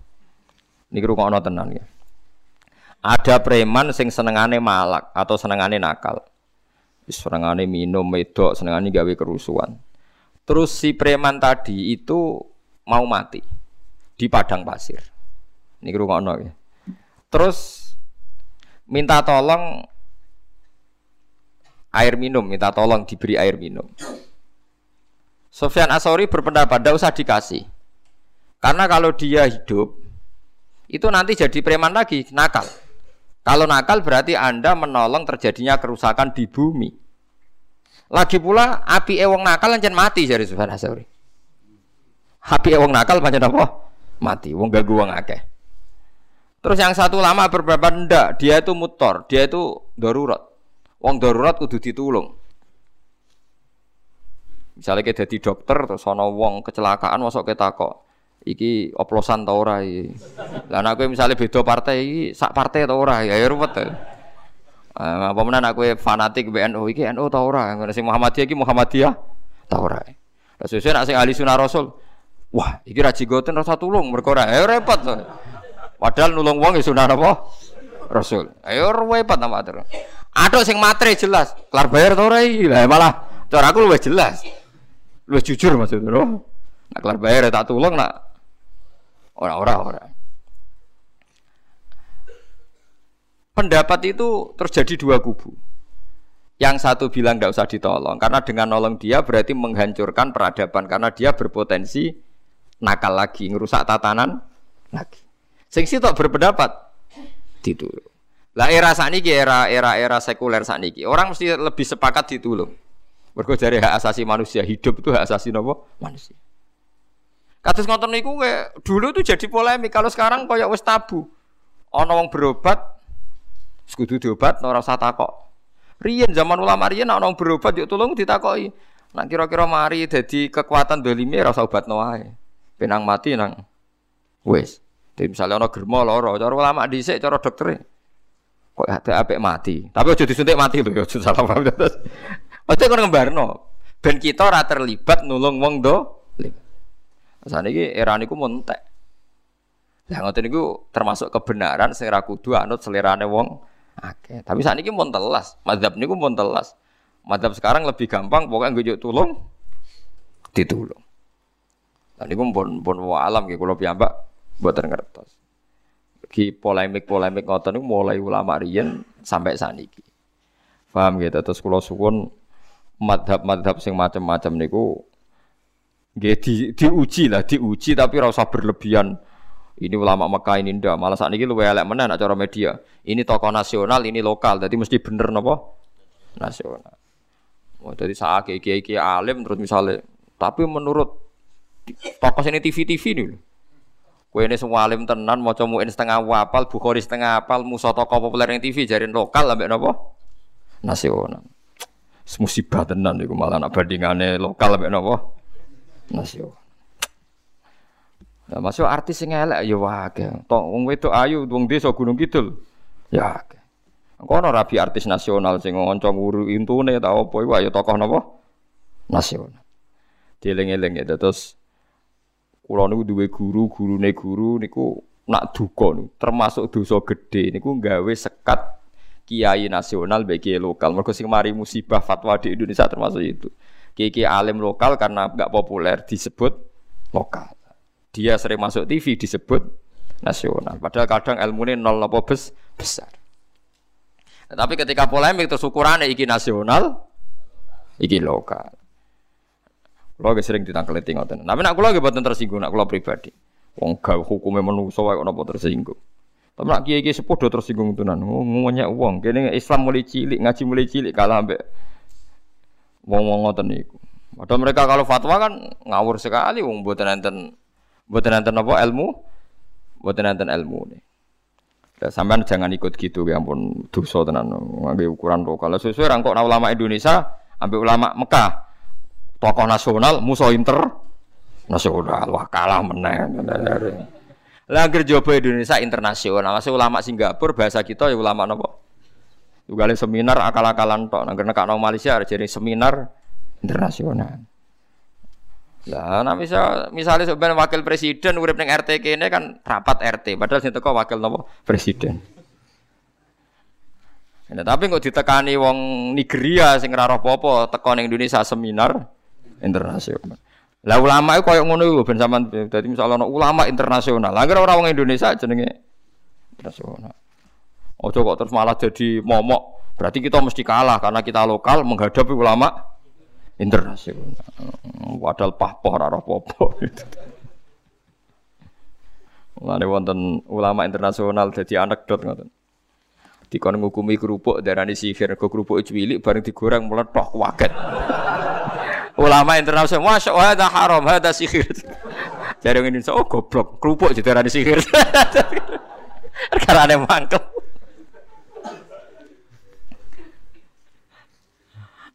Niki rungokno tenan ya. Ada preman sing senengane malak atau senengane nakal. Wis senengane minum medok, senengane gawe kerusuhan. Terus si preman tadi itu mau mati di padang pasir. Niki rungokno ya. Terus minta tolong air minum, minta tolong diberi air minum. Sofyan Asori berpendapat tidak usah dikasih. Karena kalau dia hidup itu nanti jadi preman lagi, nakal. Kalau nakal berarti Anda menolong terjadinya kerusakan di bumi. Lagi pula api ewong nakal lancen mati dari Sofyan Asori. Api ewong nakal pancen apa? Mati. Wong gak wong akeh. Terus yang satu lama berpendapat ndak, dia itu mutor, dia itu darurat. Wong darurat kudu ditulung. Misalnya kita jadi dokter terus ana wong kecelakaan masuk kita kok iki oplosan ta ora iki. Lah nek misalnya beda partai iki sak partai ta ora ya, ya ruwet. Uh, apa menan aku fanatik BNU iki NU ta ora, ngono sing Muhammadiyah iki Muhammadiyah ta ora. Lah sesuk nek sing ahli sunah rasul, wah iki ra jigoten rasa tulung mergo ora ya repot. Padahal nulung wong ya sunah apa? Rasul. Ayo repot ta matur. Atuk sing matre jelas, kelar bayar ta ora iki. Lah malah cara aku luwih jelas. Lu jujur maksudnya. Nak kelar bayar ya tak tulung nak orang-orang orang. Pendapat itu terjadi dua kubu. Yang satu bilang tidak usah ditolong karena dengan nolong dia berarti menghancurkan peradaban karena dia berpotensi nakal lagi, ngerusak tatanan lagi. Sing tak berpendapat ditulung. Lah era saat ini era era era sekuler saat ini orang mesti lebih sepakat ditulung. Mergo dari hak asasi manusia, hidup itu hak asasi nopo manusia. Kados ngoten niku dulu tuh jadi polemik, kalau sekarang koyo wis tabu. Ana wong berobat kudu diobat ora usah takok. Riyen zaman ulama riyen ana wong berobat yuk tolong ditakoki. Nak kira-kira mari dadi kekuatan dolime ora usah wae. Penang mati nang wis. Jadi misalnya ono germo loro, cara ulama dhisik cara dokter kok ada apik mati. Tapi aja disuntik mati lho, aja salah paham. Ojo kon ngembarno. Ben kita ora terlibat nulung wong do. Saniki era niku montek. Lah ngoten niku termasuk kebenaran sing ra kudu anut selerane wong Oke, tapi saat ini pun telas, madhab ini pun telas. Madhab sekarang lebih gampang, pokoknya gue tulung, ditulung. Tadi gue pun pun alam gitu, kalau piyambak buat ngertos. Ki polemik-polemik ngotot mulai ulama riyen sampai saat ini. Paham gitu, terus kalau suwun madhab-madhab sing macam-macam niku nggih di, diuji lah, diuji tapi rasa berlebihan. Ini ulama Mekah ini ndak, malah saat ini lu elek mana nak cara media. Ini tokoh nasional, ini lokal, jadi mesti bener nopo nasional. Oh, jadi saat kiai kiai alim terus misalnya, tapi menurut tokoh ini TV TV nih. Kue ini semua alim tenan, mau comuin setengah wapal, bukhori setengah apal, musa tokoh populer yang TV jarin lokal, ambek nopo nasional. Musibah tenan iku malah nak bandingane lokal ambek napa? Nasional. Nah, masuk artis sing elek ya wae. Tok wong wedok ayu wong desa Gunung Kidul. Ya akeh. Kono rabi artis nasional sing ngonco nguru intune ta apa iku ya tokoh napa? Nasional. Dieling-eling ya terus kula niku duwe guru, gurune guru niku nak duka niku termasuk dosa gede niku gawe sekat kiai nasional bagi lokal. Mereka sing mari musibah fatwa di Indonesia termasuk itu. Kiai alim lokal karena nggak populer disebut lokal. Dia sering masuk TV disebut nasional. Padahal kadang ilmu ini nol apa bes, besar. Nah, tapi ketika polemik terus ukurannya iki nasional, iki lokal. Kulo sering ditangkeliti ngoten. Tapi nak kulo nggih boten tersinggung nak kulo pribadi. Wong gawe hukume menungso wae napa tersinggung. Tapi nak kiai-kiai sepuh do tersinggung tenan. Oh, ngomongnya uang. Kene Islam mulai cilik, ngaji mulai cilik kalah ambek wong-wong ngoten niku. Padahal mereka kalau fatwa kan ngawur sekali wong mboten enten mboten enten apa ilmu, mboten enten ilmu nih. Ya, sampean jangan ikut gitu ya ampun dosa tenan ngangge ukuran lokal. Sesuai rangkok ulama Indonesia ambil ulama Mekah. Tokoh nasional musuh inter nasional wah kalah meneng. Lah jopo Indonesia internasional, masih ulama Singapura bahasa kita ya ulama nopo. Juga seminar akal-akalan tok, nang nek Malaysia jadi seminar internasional. Lah, nah bisa misalnya sebenarnya wakil presiden urip ning RT kene kan rapat RT, padahal sing teko wakil nopo presiden. Nah, tapi kok ditekani wong Nigeria sing ora apa-apa teko ning Indonesia seminar internasional. Lah ulama itu koyo ngono iku ben sampean dadi misalnya ana ulama internasional. Lah ora wong Indonesia jenenge internasional. Ojo kok terus malah jadi momok. Berarti kita mesti kalah karena kita lokal menghadapi ulama internasional. Padahal pahpoh ora apa-apa. Mulane wonten ulama internasional jadi anekdot ngoten. Dikon ngukumi kerupuk darani sihir, kok kerupuk cilik bareng digoreng meletok waget ulama internasional masya Allah ada haram ada sihir jadi Indonesia oh goblok kerupuk jadi ada sihir karena ada mangkel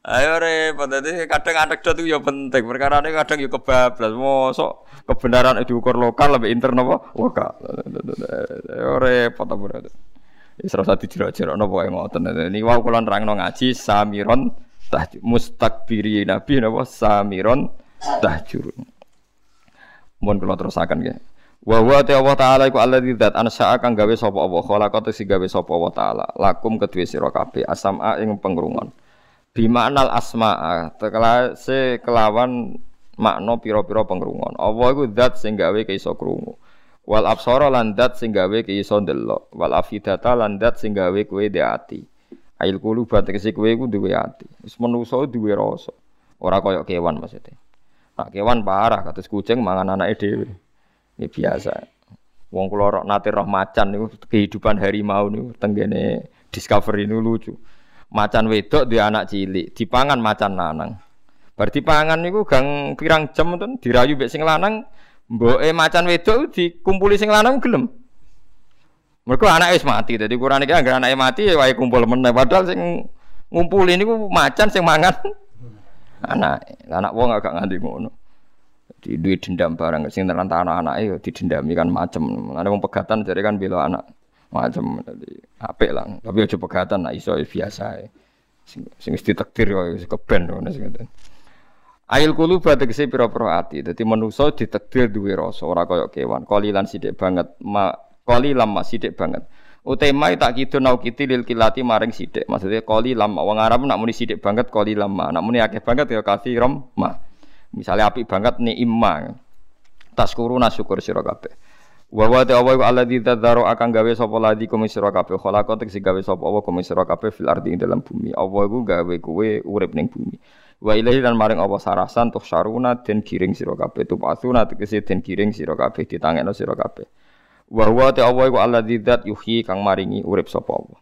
Ayo repot, jadi kadang anekdot itu ya penting. Perkara ini kadang ya kebablas. Mosok kebenaran diukur lokal lebih intern apa? Lokal. Ayo repot apa berarti? Isra satu jero-jero nopo yang ngoten. Ini kulon rang ngaji samiron tahjur mustakbiri nabi napa samiron tahjur mohon kula terusaken nggih wa wa ta Allah taala iku alladzi dzat ansa kang gawe sapa Allah khalaqatu si gawe sapa Allah taala lakum kedue sira kabeh asama ing pengrungon bimaknal asma'a se kelawan makna pira-pira pengrungon Allah iku zat sing gawe iso krungu wal absara lan zat sing gawe iso ndelok wal afidata lan zat sing gawe kowe ati Ail kulu tegese kowe iku duwe ati. Wis menungso duwe rasa. Ora kaya kewan maksudnya. Nah, kewan parah kados kucing mangan anake dhewe. Ini biasa. Wong kula nate roh macan niku kehidupan harimau niku tenggene Discovery niku lucu. Macan wedok duwe anak cilik, dipangan macan lanang. Bar dipangan niku gang pirang jam ten dirayu mek sing lanang, mboke macan wedok dikumpuli sing lanang gelem. Mereka anak es mati, jadi kurang iki agar anaknya mati ya wae kumpul meneh. Padahal sing ngumpul ini macan sing mangan anak, anak wong agak nganti ngono. Di duit dendam barang sing terlantar anak-anak itu didendami kan macam. Ada wong pegatan jadi kan bila anak macam jadi apik lah. Tapi aja pegatan nah iso biasa. Sing sing mesti takdir kok keben ngono sing ngoten. Ail kulu tegese pira-pira ati. Dadi manusa ditakdir duwe rasa ora kaya kewan. Kolilan sithik banget ma Kali lama sidik banget. Utema tak kidu nau kiti lil kilati maring. Maksudnya koli lama. Wong Arab nak muni sidik banget koli lama. Nak muni akeh banget ya rom ma. Misalnya api banget ni imma. Taskuruna syukur sira kabeh. Wa wa ta wa alladzi tadzaro akan gawe sapa ladi kum sira kabeh. Khalaqat sing gawe sapa Allah kum sira kabeh fil ardi ing dalam bumi. Allah iku gawe kowe urip ning bumi. Wa ilahi lan maring Allah sarasan tuh syaruna den giring sira kabeh. Tupasuna tegese den giring sira kabeh ditangekno sira kabeh. Wa huwa ta Allah iku alladzi dzat yuhyi kang maringi urip sapa Allah.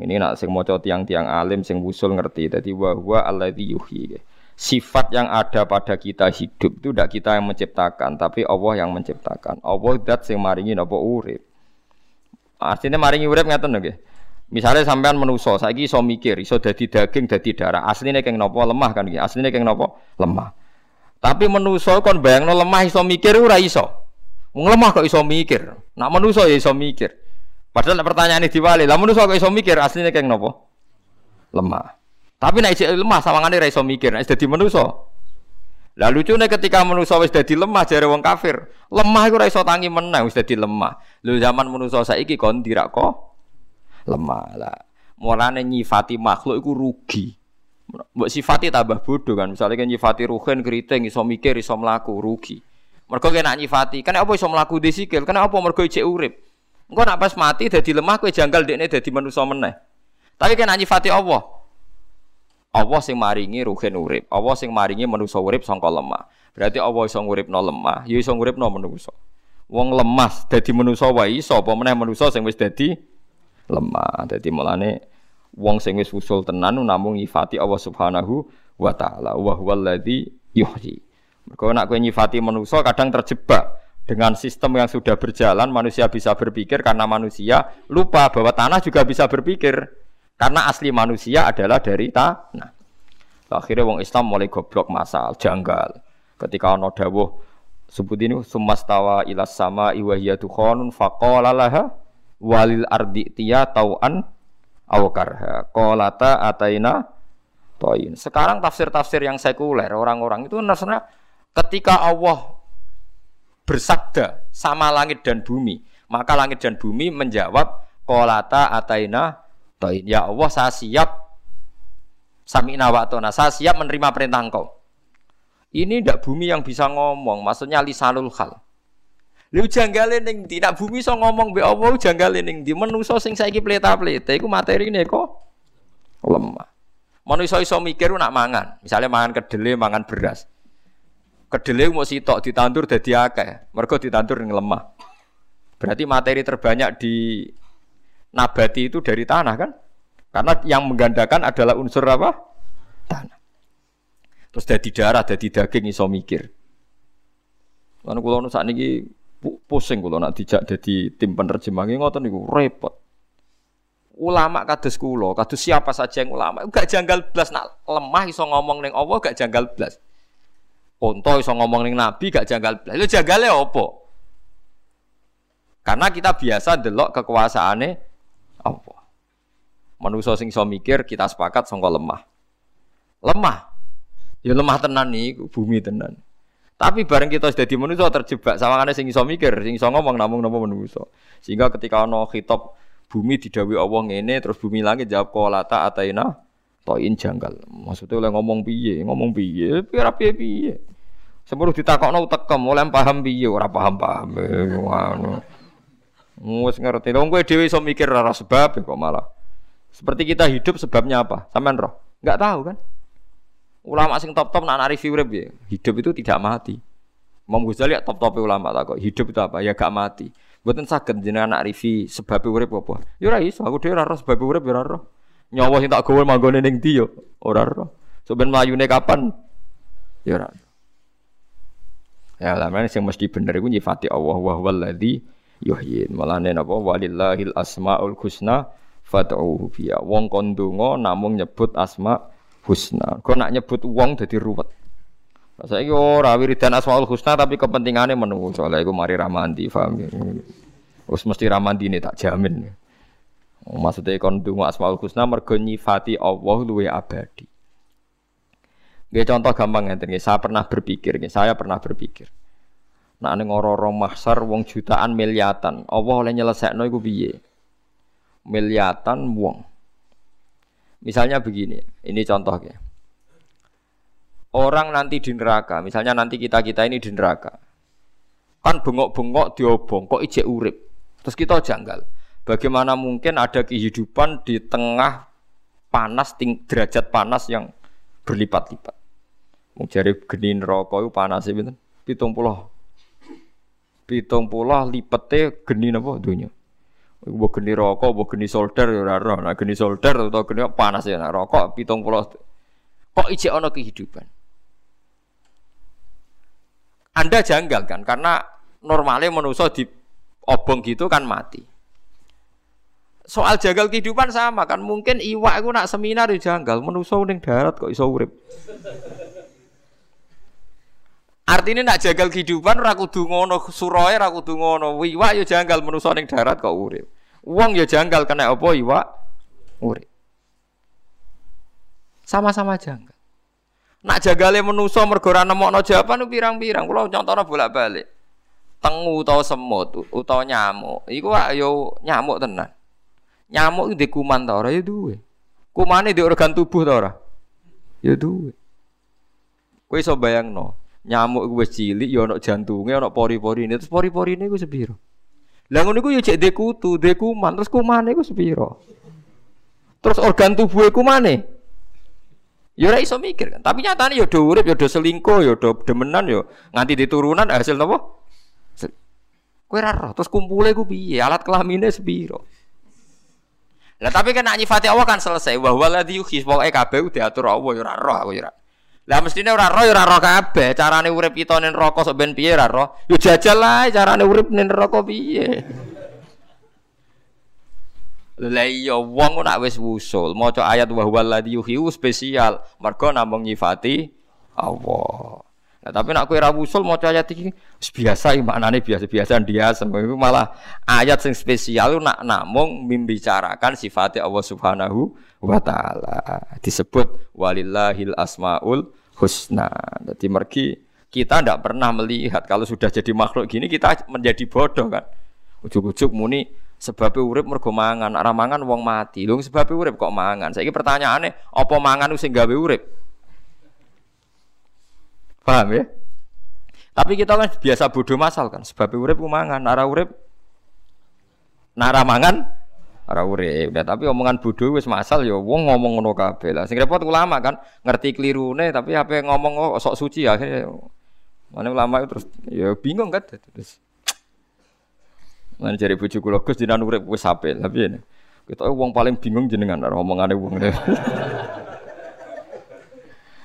Ini nak sing maca tiang-tiang alim sing wusul ngerti. Dadi wa huwa alladzi yuhyi. Sifat yang ada pada kita hidup itu tidak kita yang menciptakan, tapi Allah yang menciptakan. Allah dat sing maringi napa urip. Artinya maringi urip ngaten nggih. Misalnya sampean menuso, saiki iso mikir, iso dadi daging, dadi darah. Aslinya keng nopo lemah kan gitu. Aslinya keng nopo lemah. Tapi menuso kon bayangno lemah iso mikir ora iso. Wong lemah kok iso mikir. Nak manusa ya iso mikir. Padahal ini diwali, lah manusa kok iso mikir aslinya kayak nopo? Lemah. Tapi nek isih lemah sawangane ra iso mikir, nek dadi manusa. Lah lucune ketika manusa wis dadi lemah jare wong kafir, lemah iku ora iso tangi meneh wis dadi lemah. Lho zaman manusa saiki kon dirak kok lemah. Lah mulane nyifati makhluk iku rugi. Mbok sifati tambah bodoh kan. Misalnya kan nyifati ruhen keriting iso mikir iso mlaku rugi. Mergo kena nyifati. Kena apa iso mlaku di sikil? Kena apa mergo ijek urip? Engko nak pas mati dadi lemah kowe janggal dekne dadi manusa meneh. Tapi kena nyifati Allah. Allah sing maringi ruhin urip. Allah sing maringi manusa urip sangka lemah. Berarti Allah iso nguripno lemah, ya iso nguripno manusa. Wong lemah dadi manusa wae iso apa meneh manusa sing wis dadi lemah. Dadi mulane wong sing wis usul tenan namung nyifati Allah Subhanahu wa taala. Wa huwallazi yuhyi. Mergo nak kowe nyifati manusia kadang terjebak dengan sistem yang sudah berjalan manusia bisa berpikir karena manusia lupa bahwa tanah juga bisa berpikir karena asli manusia adalah dari tanah. Akhirnya wong Islam mulai goblok masal, janggal. Ketika ono dawuh sebut ini sumastawa ilas sama iwahiyah dukhonun faqala laha walil ardi tiya tauan awakarha kolata ataina toin. Sekarang tafsir-tafsir yang sekuler orang-orang itu nasrani Ketika Allah bersabda sama langit dan bumi, maka langit dan bumi menjawab kolata ataina toin. Ya Allah saya siap sami nawatona, saya siap menerima perintah engkau. Ini ndak bumi yang bisa ngomong, maksudnya lisanul hal. Lu janggale ning ndi? Nak bumi so ngomong be Allah janggale ning ndi? Manusa sing saiki pleta-pleta iku materine kok lemah. Manusa iso mikir nak mangan, misalnya mangan kedele, mangan beras. Kedele mau sitok ditandur dadi akeh. Mergo ditandur ning lemah. Berarti materi terbanyak di nabati itu dari tanah kan? Karena yang menggandakan adalah unsur apa? Tanah. Terus dari darah, dari daging iso mikir. Lan kula nu sakniki pusing kula nak dijak dadi tim penerjemah ngoten niku repot. Ulama kados kula, kados siapa saja yang ulama, gak janggal blas nak lemah iso ngomong ning Allah gak janggal blas. Onto iso ngomong ning Nabi gak janggal. Lha janggale apa? Karena kita biasa delok kekuasaane apa. Manusa sing iso mikir kita sepakat sangka lemah. Lemah. Ya lemah tenan nih, bumi tenan. Tapi bareng kita sudah di manusia terjebak sama sing iso mikir, sing iso ngomong namung nama manusia. Sehingga ketika ono khitab bumi didawi Allah ngene terus bumi langit jawab kolata ataina toin janggal. Maksudnya oleh ngomong piye, ngomong piye, piye piye piye. Sebelum ditakokno tekem, oleh paham piye ora paham-paham. Wis ngerti. Wong kowe dhewe iso mikir ora sebab kok malah. Seperti kita hidup sebabnya apa? Sampean roh? Enggak tahu kan? Ulama sing top-top nak narifi urip ya. Hidup itu tidak mati. Imam Ghazali ya top-top ulama tak kok. Hidup itu apa? Ya gak mati. Mboten saged jenengan nak rifi sebab urip apa? Ya ora aku dhewe ora sebab urip ya ora roh. Nyawa sing tak gawe manggone ning ndi yo? Ora roh. Soben mlayune kapan? Ya ora. Ya lamane sing mesti bener iku nyifati Allah wa huwallazi yuhyin. Mulane napa walillahil asmaul husna fad'uhu biya. Wong kon donga namung nyebut asma husna. Kok nak nyebut wong dadi ruwet. Saiki ora wiridan asmaul husna tapi kepentingane menunggu soalnya iku mari ramandi paham ya. Wis mesti ini tak jamin. Maksudnya kon asmaul husna mergo nyifati Allah luwe abadi. Gak contoh gampang ngeten Saya pernah berpikir, saya pernah berpikir. Nak ning ora mahsar wong jutaan miliatan, Allah oleh nyelesekno iku piye? miliatan wong. Misalnya begini, ini contohnya. Orang nanti di neraka, misalnya nanti kita-kita ini di neraka. Kan bengok-bengok diobong, kok ijek urip. Terus kita janggal. Bagaimana mungkin ada kehidupan di tengah panas, ting, derajat panas yang berlipat-lipat. Mau cari geni neraka itu panas sih, Pitung puluh. Pitung puluh lipetnya geni apa dunia. Mbok geni rokok, mbok geni solder ya ora. Nah geni solder atau geni panas ya nah, rokok 70. Kok ijek ana kehidupan? Anda janggal kan karena normalnya manusia di obong gitu kan mati. Soal janggal kehidupan sama kan mungkin iwak itu nak seminar di janggal manusia ning darat kok iso urip. Artinya nak jagal kehidupan ora kudu ngono suroe ora kudu ngono. Iwak ya janggal manusa ning darat kok urip. Wong ya janggal kena apa iwak urip. Sama-sama janggal. Nak jagale manusa mergo ora nemokno jawaban pirang-pirang. Kula contohna bolak-balik. Tengu utawa semut utawa nyamuk. Iku yo nyamuk tenan. Nyamuk itu kuman ta ora ya duwe. Kumane di organ tubuh ta ora? Ya duwe. Kowe iso bayangno, nyamuk gue cilik ya ana jantunge ana pori-porine. Terus pori-porine gue sepiro? Lah ngono iku ya cek dekutu dekuman terus kumane gue sepiro? Terus organ tubuh kumane? Ya ora iso mikir kan tapi nyatane ya do urip ya do selingkuh ya do demenan ya nganti diturunan hasil napa? Kowe ora roh terus kumpule ku piye? Alat kelamine sepiro? Lah tapi kan nyifati Allah kan selesai. Bahwa ladzi yukhis pokoke kabeh diatur Allah ya ora roh aku ya lah mestine ora roh ya ora roh kabeh. Carane urip kita ning neraka sok ben piye ora roh. Yo jajal lah carane urip ning neraka piye. Lah iya wong nak wis wusul maca ayat wa huwal ladzi yuhyi spesial mergo namung nyifati Allah. Nah, tapi nak kowe ora wusul maca ayat iki biasa iki maknane biasa-biasa biasa. Iku malah ayat sing spesial nak namung membicarakan sifat Allah Subhanahu wa taala. Disebut walillahil asmaul husna. Jadi mergi kita tidak pernah melihat kalau sudah jadi makhluk gini kita menjadi bodoh kan. Ujuk-ujuk muni sebab urip mergo mangan, arah mangan wong mati. Lho sebab urip kok mangan. Saiki pertanyaannya apa mangan sing gawe urip? Paham ya? Tapi kita kan biasa bodoh masal kan. Sebab urip ku mangan, arah urip nara mangan ora urip. Tapi omongan bodoh wis masal ya wong ngomong ngono kabeh lah. Sing repot ulama kan ngerti klirune tapi apa ngomong oh, sok suci akhirnya mana ulama itu terus ya bingung kan terus Mana cari bujuk kula Gus jenengan urip wis apik tapi ini kita wong paling bingung jenengan omongane wong.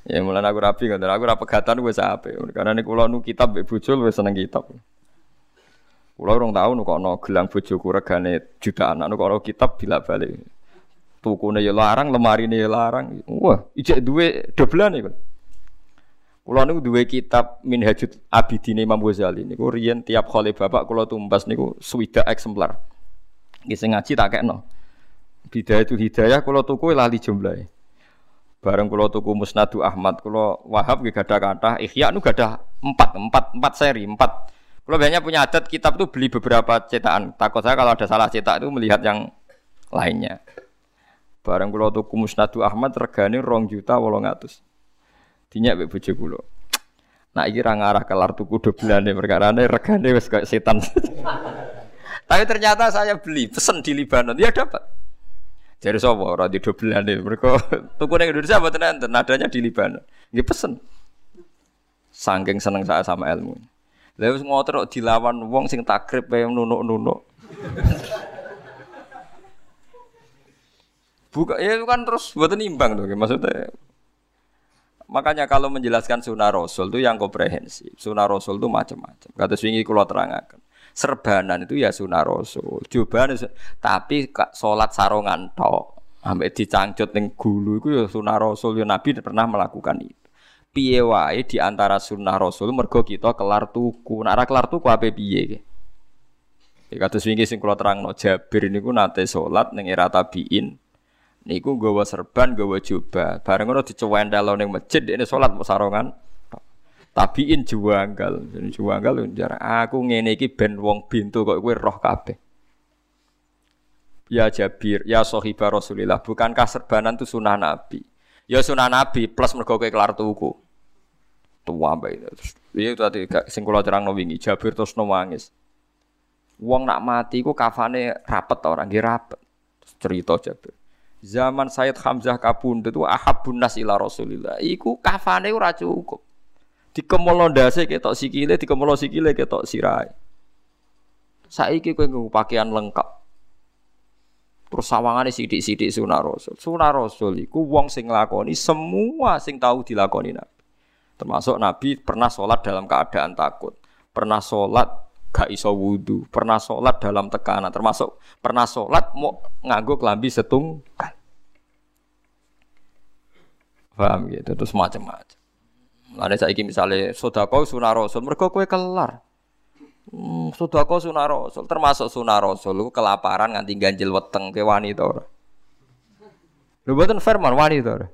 ya mulai aku rapi kan, aku rapi pegatan wis apik. Karena nek kula nu kitab bojo wis seneng kitab. Kulo orang tahu nu kono gelang bojoku regane jutaan, nu kono kitab bila balik. Tukune ya larang, lemari ya larang. Wah, ijek duwe doblan iku. Kulo niku duwe kitab Minhajul Abidin Imam Ghazali niku riyen tiap kali bapak kulo tumbas niku swida eksemplar. Nggih sing ngaji tak kekno. Bidayatul Hidayah kulo tuku lali jumlahe. Bareng kulo tuku Musnadu Ahmad, kulo Wahab nggih gadah kathah, Ihya nu gadah empat, empat, empat seri, empat kalau biasanya punya adat kitab itu beli beberapa cetakan. Takut saya kalau ada salah cetak itu melihat yang lainnya. Barang kulo tuku Musnadu Ahmad regane rong juta wolong atus. Dinyak mbek bojo kulo. Nah iki ra ngarah kelar tuku perkara regane wis kayak setan. Tapi ternyata saya beli pesen di Libanon ya dapat. Jadi sapa ora di doblane mereka tuku ning Indonesia mboten enten nadanya di Libanon. Nggih pesen. Saking seneng saya sama ilmu. Wis ngotor dilawan wong sing takrib kaya nunuk-nunuk. Buka ya kan terus buat imbang tuh maksudnya. Makanya kalau menjelaskan sunnah Rasul itu yang komprehensif. Sunnah Rasul itu macam-macam. Kata swingi kalau terangkan. Serbanan itu ya sunnah Rasul. Cobaan tapi sholat sarongan tok. Sampai dicangcut ning gulu itu ya sunnah Rasul. Ya Nabi pernah melakukan itu piye wae di antara sunnah Rasul mergo kita kelar tuku. Nek ora kelar tuku ape piye iki? Ya kados wingi sing kula terangno Jabir niku nate salat ning era tabiin. Niku nggawa serban, nggawa jubah. Bareng ngono dicewendel ning masjid ini salat sarongan. Tabiin juanggal, juanggal jarang aku ngene iki ben wong bintu kok kowe roh kabeh. Ya Jabir, ya sahibah Rasulillah, bukankah serbanan itu sunnah Nabi? Ya sunnah Nabi plus mergo kowe kelar tuku. Tua itu. Terus itu tadi sing kula terang wingi Jabir terus nangis. Wong nak mati ku kafane rapet orang nggih rapet. Terus cerita Jabir. Zaman Sayyid Hamzah kabundut itu ahabun nas ila Rasulillah. Iku kafane ora cukup. Dikemolo ndase ketok sikile, dikemolo sikile ketok sirai. Saiki kowe nggo pakaian lengkap. Terus sawangane sidik-sidik sunah rasul. Sunah rasul iku wong sing nglakoni semua sing tahu dilakoni Nabi. Termasuk Nabi pernah sholat dalam keadaan takut, pernah sholat gak iso wudhu, pernah sholat dalam tekanan, termasuk pernah sholat mau nganggo kelambi setunggal. Paham gitu, terus macam-macam. Lalu saya misalnya sodako sunah rasul, mereka kue kelar. Hmm, kau sunah rasul, termasuk sunah rasul lu kelaparan nganti ganjil weteng ke wanita ora. Lho mboten firman wanita ora.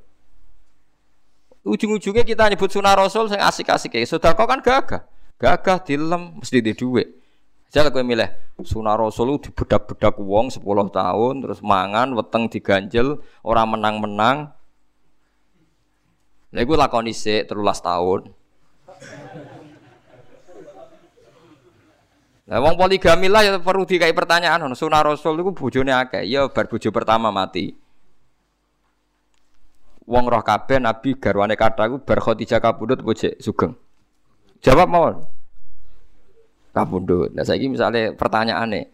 Ujung-ujungnya kita nyebut sunah rasul sing asik-asik ya. kau kan gagah. Gagah dilem mesti di duit. Saya kowe milih sunah rasul bedak-bedak wong 10 tahun terus mangan weteng diganjel orang menang-menang. Lha iku lakoni sik 13 tahun. Nah, wong poligami lah ya perlu dikai pertanyaan. Sunah Rasul itu bojone akeh. Ya bar bojo pertama mati. Wong roh kabeh Nabi garwane kata iku bar Khadijah kabundut bojo sugeng. Jawab mawon. Kabundut. Nah saiki misale pertanyaane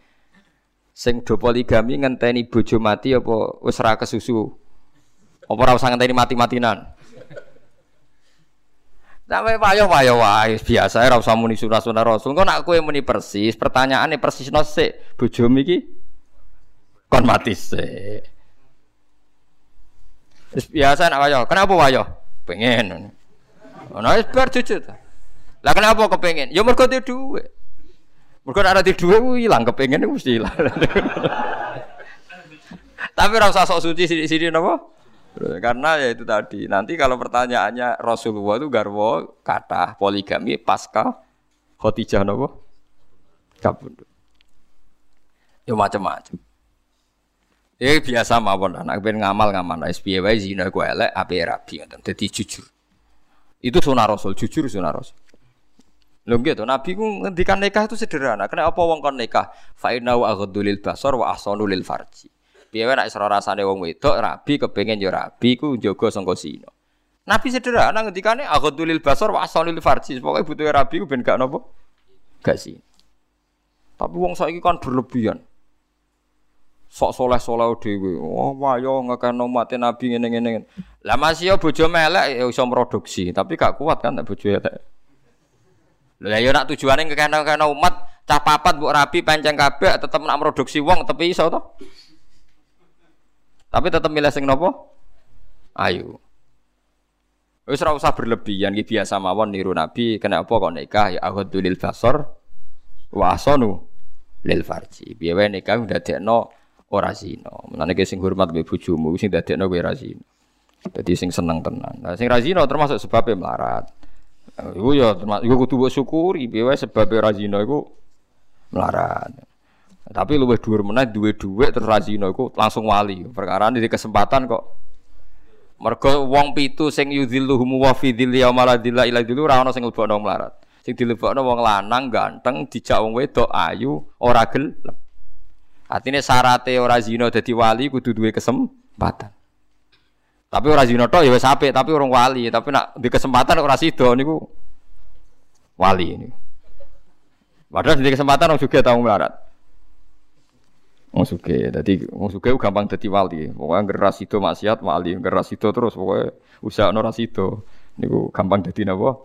sing do poligami ngenteni bojo mati apa wis ra kesusu? Apa ora usah ngenteni mati-matinan? Sampai payo payo wae biasa ora usah muni sunah-sunah Rasul. Engko nak kowe muni persis, pertanyaane persis sik, bojomu iki kon mati sik. Biasa nak wayo. Kenapa wayo? Pengen. Ono wis bar jujur. Lah kenapa kepengen? Ya mergo duwe dhuwit. Mergo nek ora di dhuwit ilang kepengen mesti ilang. Tapi ora sok suci sini-sini napa? Karena ya itu tadi. Nanti kalau pertanyaannya Rasulullah itu garwo kata poligami pasca khotijah nopo kabundut. Ya macam-macam. Ya biasa mawon anak ben ngamal ngamal SPY wae zina ku elek ape rabi ngoten. Dadi jujur. Itu sunah Rasul, jujur sunah Rasul. Lho gitu, Nabi ku ngendikan nikah itu sederhana. Kenapa wong kon nikah? Fa inna wa aghdulil basar wa ahsanu lil farji. Piye nek isra rasane wong wedok rabi kepengin yo rabi ku njaga sangka sino. Nabi sederhana ngendikane aghadulil basar wa asalil farji. Pokoke butuhe rabi ku ben gak? Gak sih. Tapi wong saiki kan berlebihan. Sok soleh-soleh dhewe. Oh, wayo ngekeno mate nabi ngene-ngene. Lah masih yo bojo melek ya iso produksi, tapi gak kuat kan nek bojo elek. Lah yo nak tujuane ngekeno-keno umat cah papat mbok rabi pancen kabeh tetep nak produksi wong tapi iso to? Tapi tetap milih sing nopo? Ayu. Wis ora usah berlebihan iki biasa mawon niru Nabi kenapa kok nikah ya ahadul basar wa asanu lil farji. Piye wae nikah ndadekno ora zina. Mulane ki sing hormat mbek bojomu sing ndadekno kowe ora zina. Dadi sing seneng tenan. Nah sing ra termasuk sebabnya melarat. Iku ya termasuk iku kudu syukuri piye wae sebab ora zina iku melarat. Tapi luwih dhuwur meneh duwe dhuwit terus razino iku langsung wali. Perkara di kesempatan kok mergo wong pitu sing yudhilluhum wa fi dhilli yaumala dhilla ila dhillu ora ana sing lebokno melarat. Sing dilebokno wong lanang ganteng dijak wong wedok ayu ora gelem. Artinya syaratnya ora zina dadi wali kudu duwe kesempatan. Tapi ora zina tok ya wis apik, tapi orang wali, tapi nak di kesempatan ora sida niku wali ini. Padahal di kesempatan orang juga tahu melarat. Wong suge, dadi wong suge gampang dadi wali. Pokoke geras itu maksiat wali, geras itu terus pokoke usaha ora sida. Niku gampang dadi napa?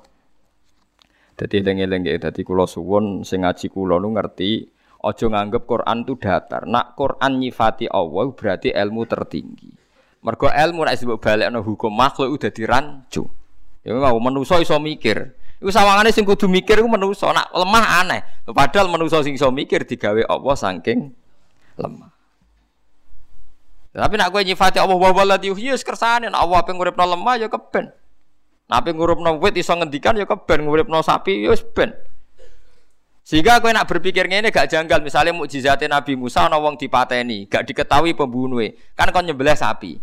Dadi eling-eling nggih dadi kula suwun sing ngaji kula nu ngerti aja nganggep Quran tu datar. Nak Quran nyifati Allah berarti ilmu tertinggi. Mergo ilmu nek disebut balekno hukum makhluk udah dirancu. Ya mau manusa iso mikir. Iku sawangane sing kudu mikir iku manusa. Nak lemah aneh. Padahal manusa sing iso mikir digawe Allah saking lemah. Tapi nak gue nyifati Allah wa waladi yuhyi kersane Allah apa nguripno lemah ya keben. Nah apa nguripno wit iso ngendikan ya keben nguripno sapi ya wis ben. Sehingga kowe nak berpikir ngene gak janggal, misalnya mukjizatnya Nabi Musa ana wong dipateni, gak diketahui pembunuhnya. Kan kon nyembelih sapi.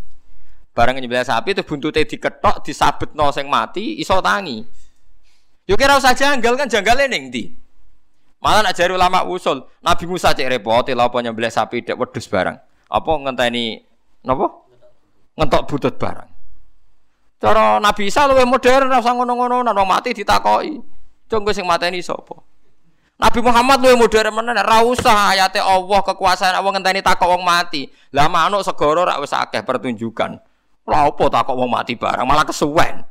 Barang nyembelih sapi itu buntute diketok, disabetno sing mati, iso tangi. Yo kira usah janggal kan janggale ning ndi? Malah nak jari ulama usul, Nabi Musa cek repot, lha apa nyembelih sapi dek wedhus barang. Apa ngenteni napa? Ngentok butut barang. Cara Nabi Isa luwih modern ora ngono-ngono, nek mati ditakoki. Cung sing mateni sapa? Nabi Muhammad luwih modern menen ora usah ayate Allah kekuasaan Allah ngenteni takok wong mati. Lah manuk segara rak wis akeh pertunjukan. Lha apa takok wong mati barang malah kesuwen.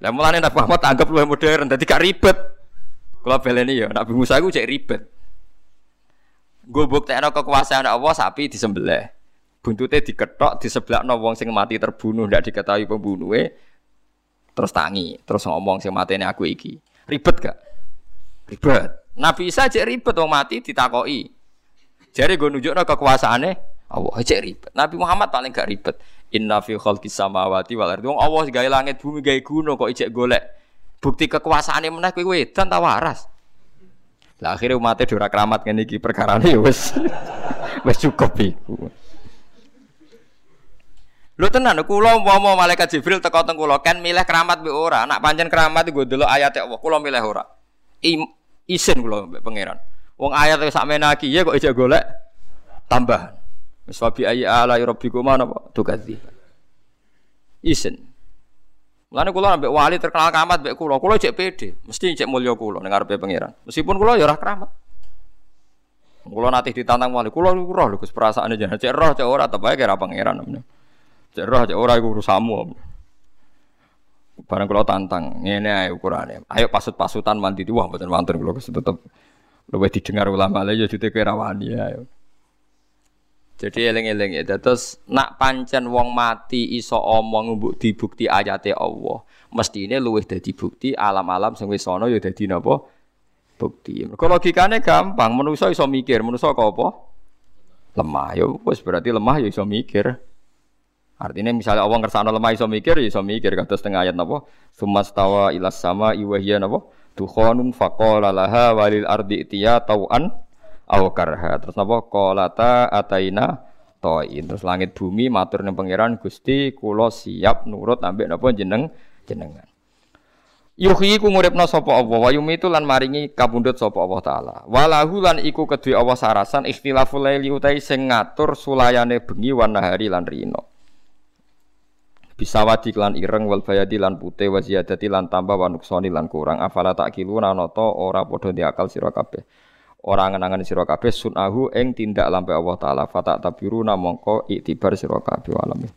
Lah mulane Nabi Muhammad anggap luwih modern dadi gak ribet. Kula beleni ya Nabi Musa iku cek ribet. Gue buktekno kekuasaan Allah sapi disembelih. Buntute diketok diseblakno wong sing mati terbunuh ndak diketahui pembunuhe. Terus tangi, terus ngomong sing matene aku iki. Ribet gak? Ribet. Nabi Isa cek ribet wong mati ditakoki. Jare gue nunjukno kekuasaane Allah cek ribet. Nabi Muhammad paling gak ribet. Inna fi khalqis samawati wal ardi. Wong Allah gawe langit bumi gawe gunung kok ijek golek. Bukti kekuasaane meneh kowe wedan ta waras. Lah akhirnya umatnya dora keramat ngene iki perkarane ya wis wis cukup. Lho tenan kula umpama malaikat Jibril teko teng kula kan milih keramat mbek ora. Nak pancen keramat iku delok ayat Allah kula milih ora isin kula pangeran. Wong ayat wis sakmene iki ya kok ijek golek tambahan. Wis wabi ayi ala rabbikuma napa tukadzi. Isin. Mulane kula ambek wali terkenal keramat mbek kula, kula cek pede, mesti cek mulya kula ning ngarepe pangeran. Meskipun kula ya ora keramat. Kula nanti ditantang wali, kula roh lho Gus perasaane jenengan cek roh cek ora tapi kira pangeran. Cek roh cek ora iku urusanmu. Barang kalau tantang, ini ayo ukurane. Ayo pasut-pasutan mandi wah mboten wonten kula tetep luwih didengar ulama lha ya jute kerawani ayo. Jadi eling-eling ya. Terus nak pancen wong mati iso omong mbok dibukti ayate Allah. Mestine luwih dadi bukti alam-alam sing wis ana ya dadi napa? Bukti. Mergo logikane gampang, manusa iso mikir, manusa kok apa? Lemah. Ya wis berarti lemah ya iso mikir. Artinya misalnya Allah ngersana lemah iso mikir, ya iso mikir kata setengah ayat napa? Sumastawa ilas sama iwahya napa? Tukhonun faqala laha walil ardi tiya tau'an aw karha. Terus napa? Qalata ataina toin. Terus langit bumi matur ning pangeran Gusti kula siap nurut ambek napa jeneng jenengan. Yuhyi ku nguripna sapa Allah wa yumitu lan maringi kabundut sapa Allah taala. Walahu lan iku kedue Allah sarasan ikhtilaful laili utai sing ngatur sulayane bengi wan nahari lan rino bisa wadi lan ireng wal bayadi lan putih wa ziyadati lan tambah wa nuksoni lan kurang afala tak kiluna noto ora padha diakal sira kabeh ora ngenangan sira kabeh sunahu ing tindak lampe Allah taala. Fata tabiru namangka iktibar sira kabeh alamin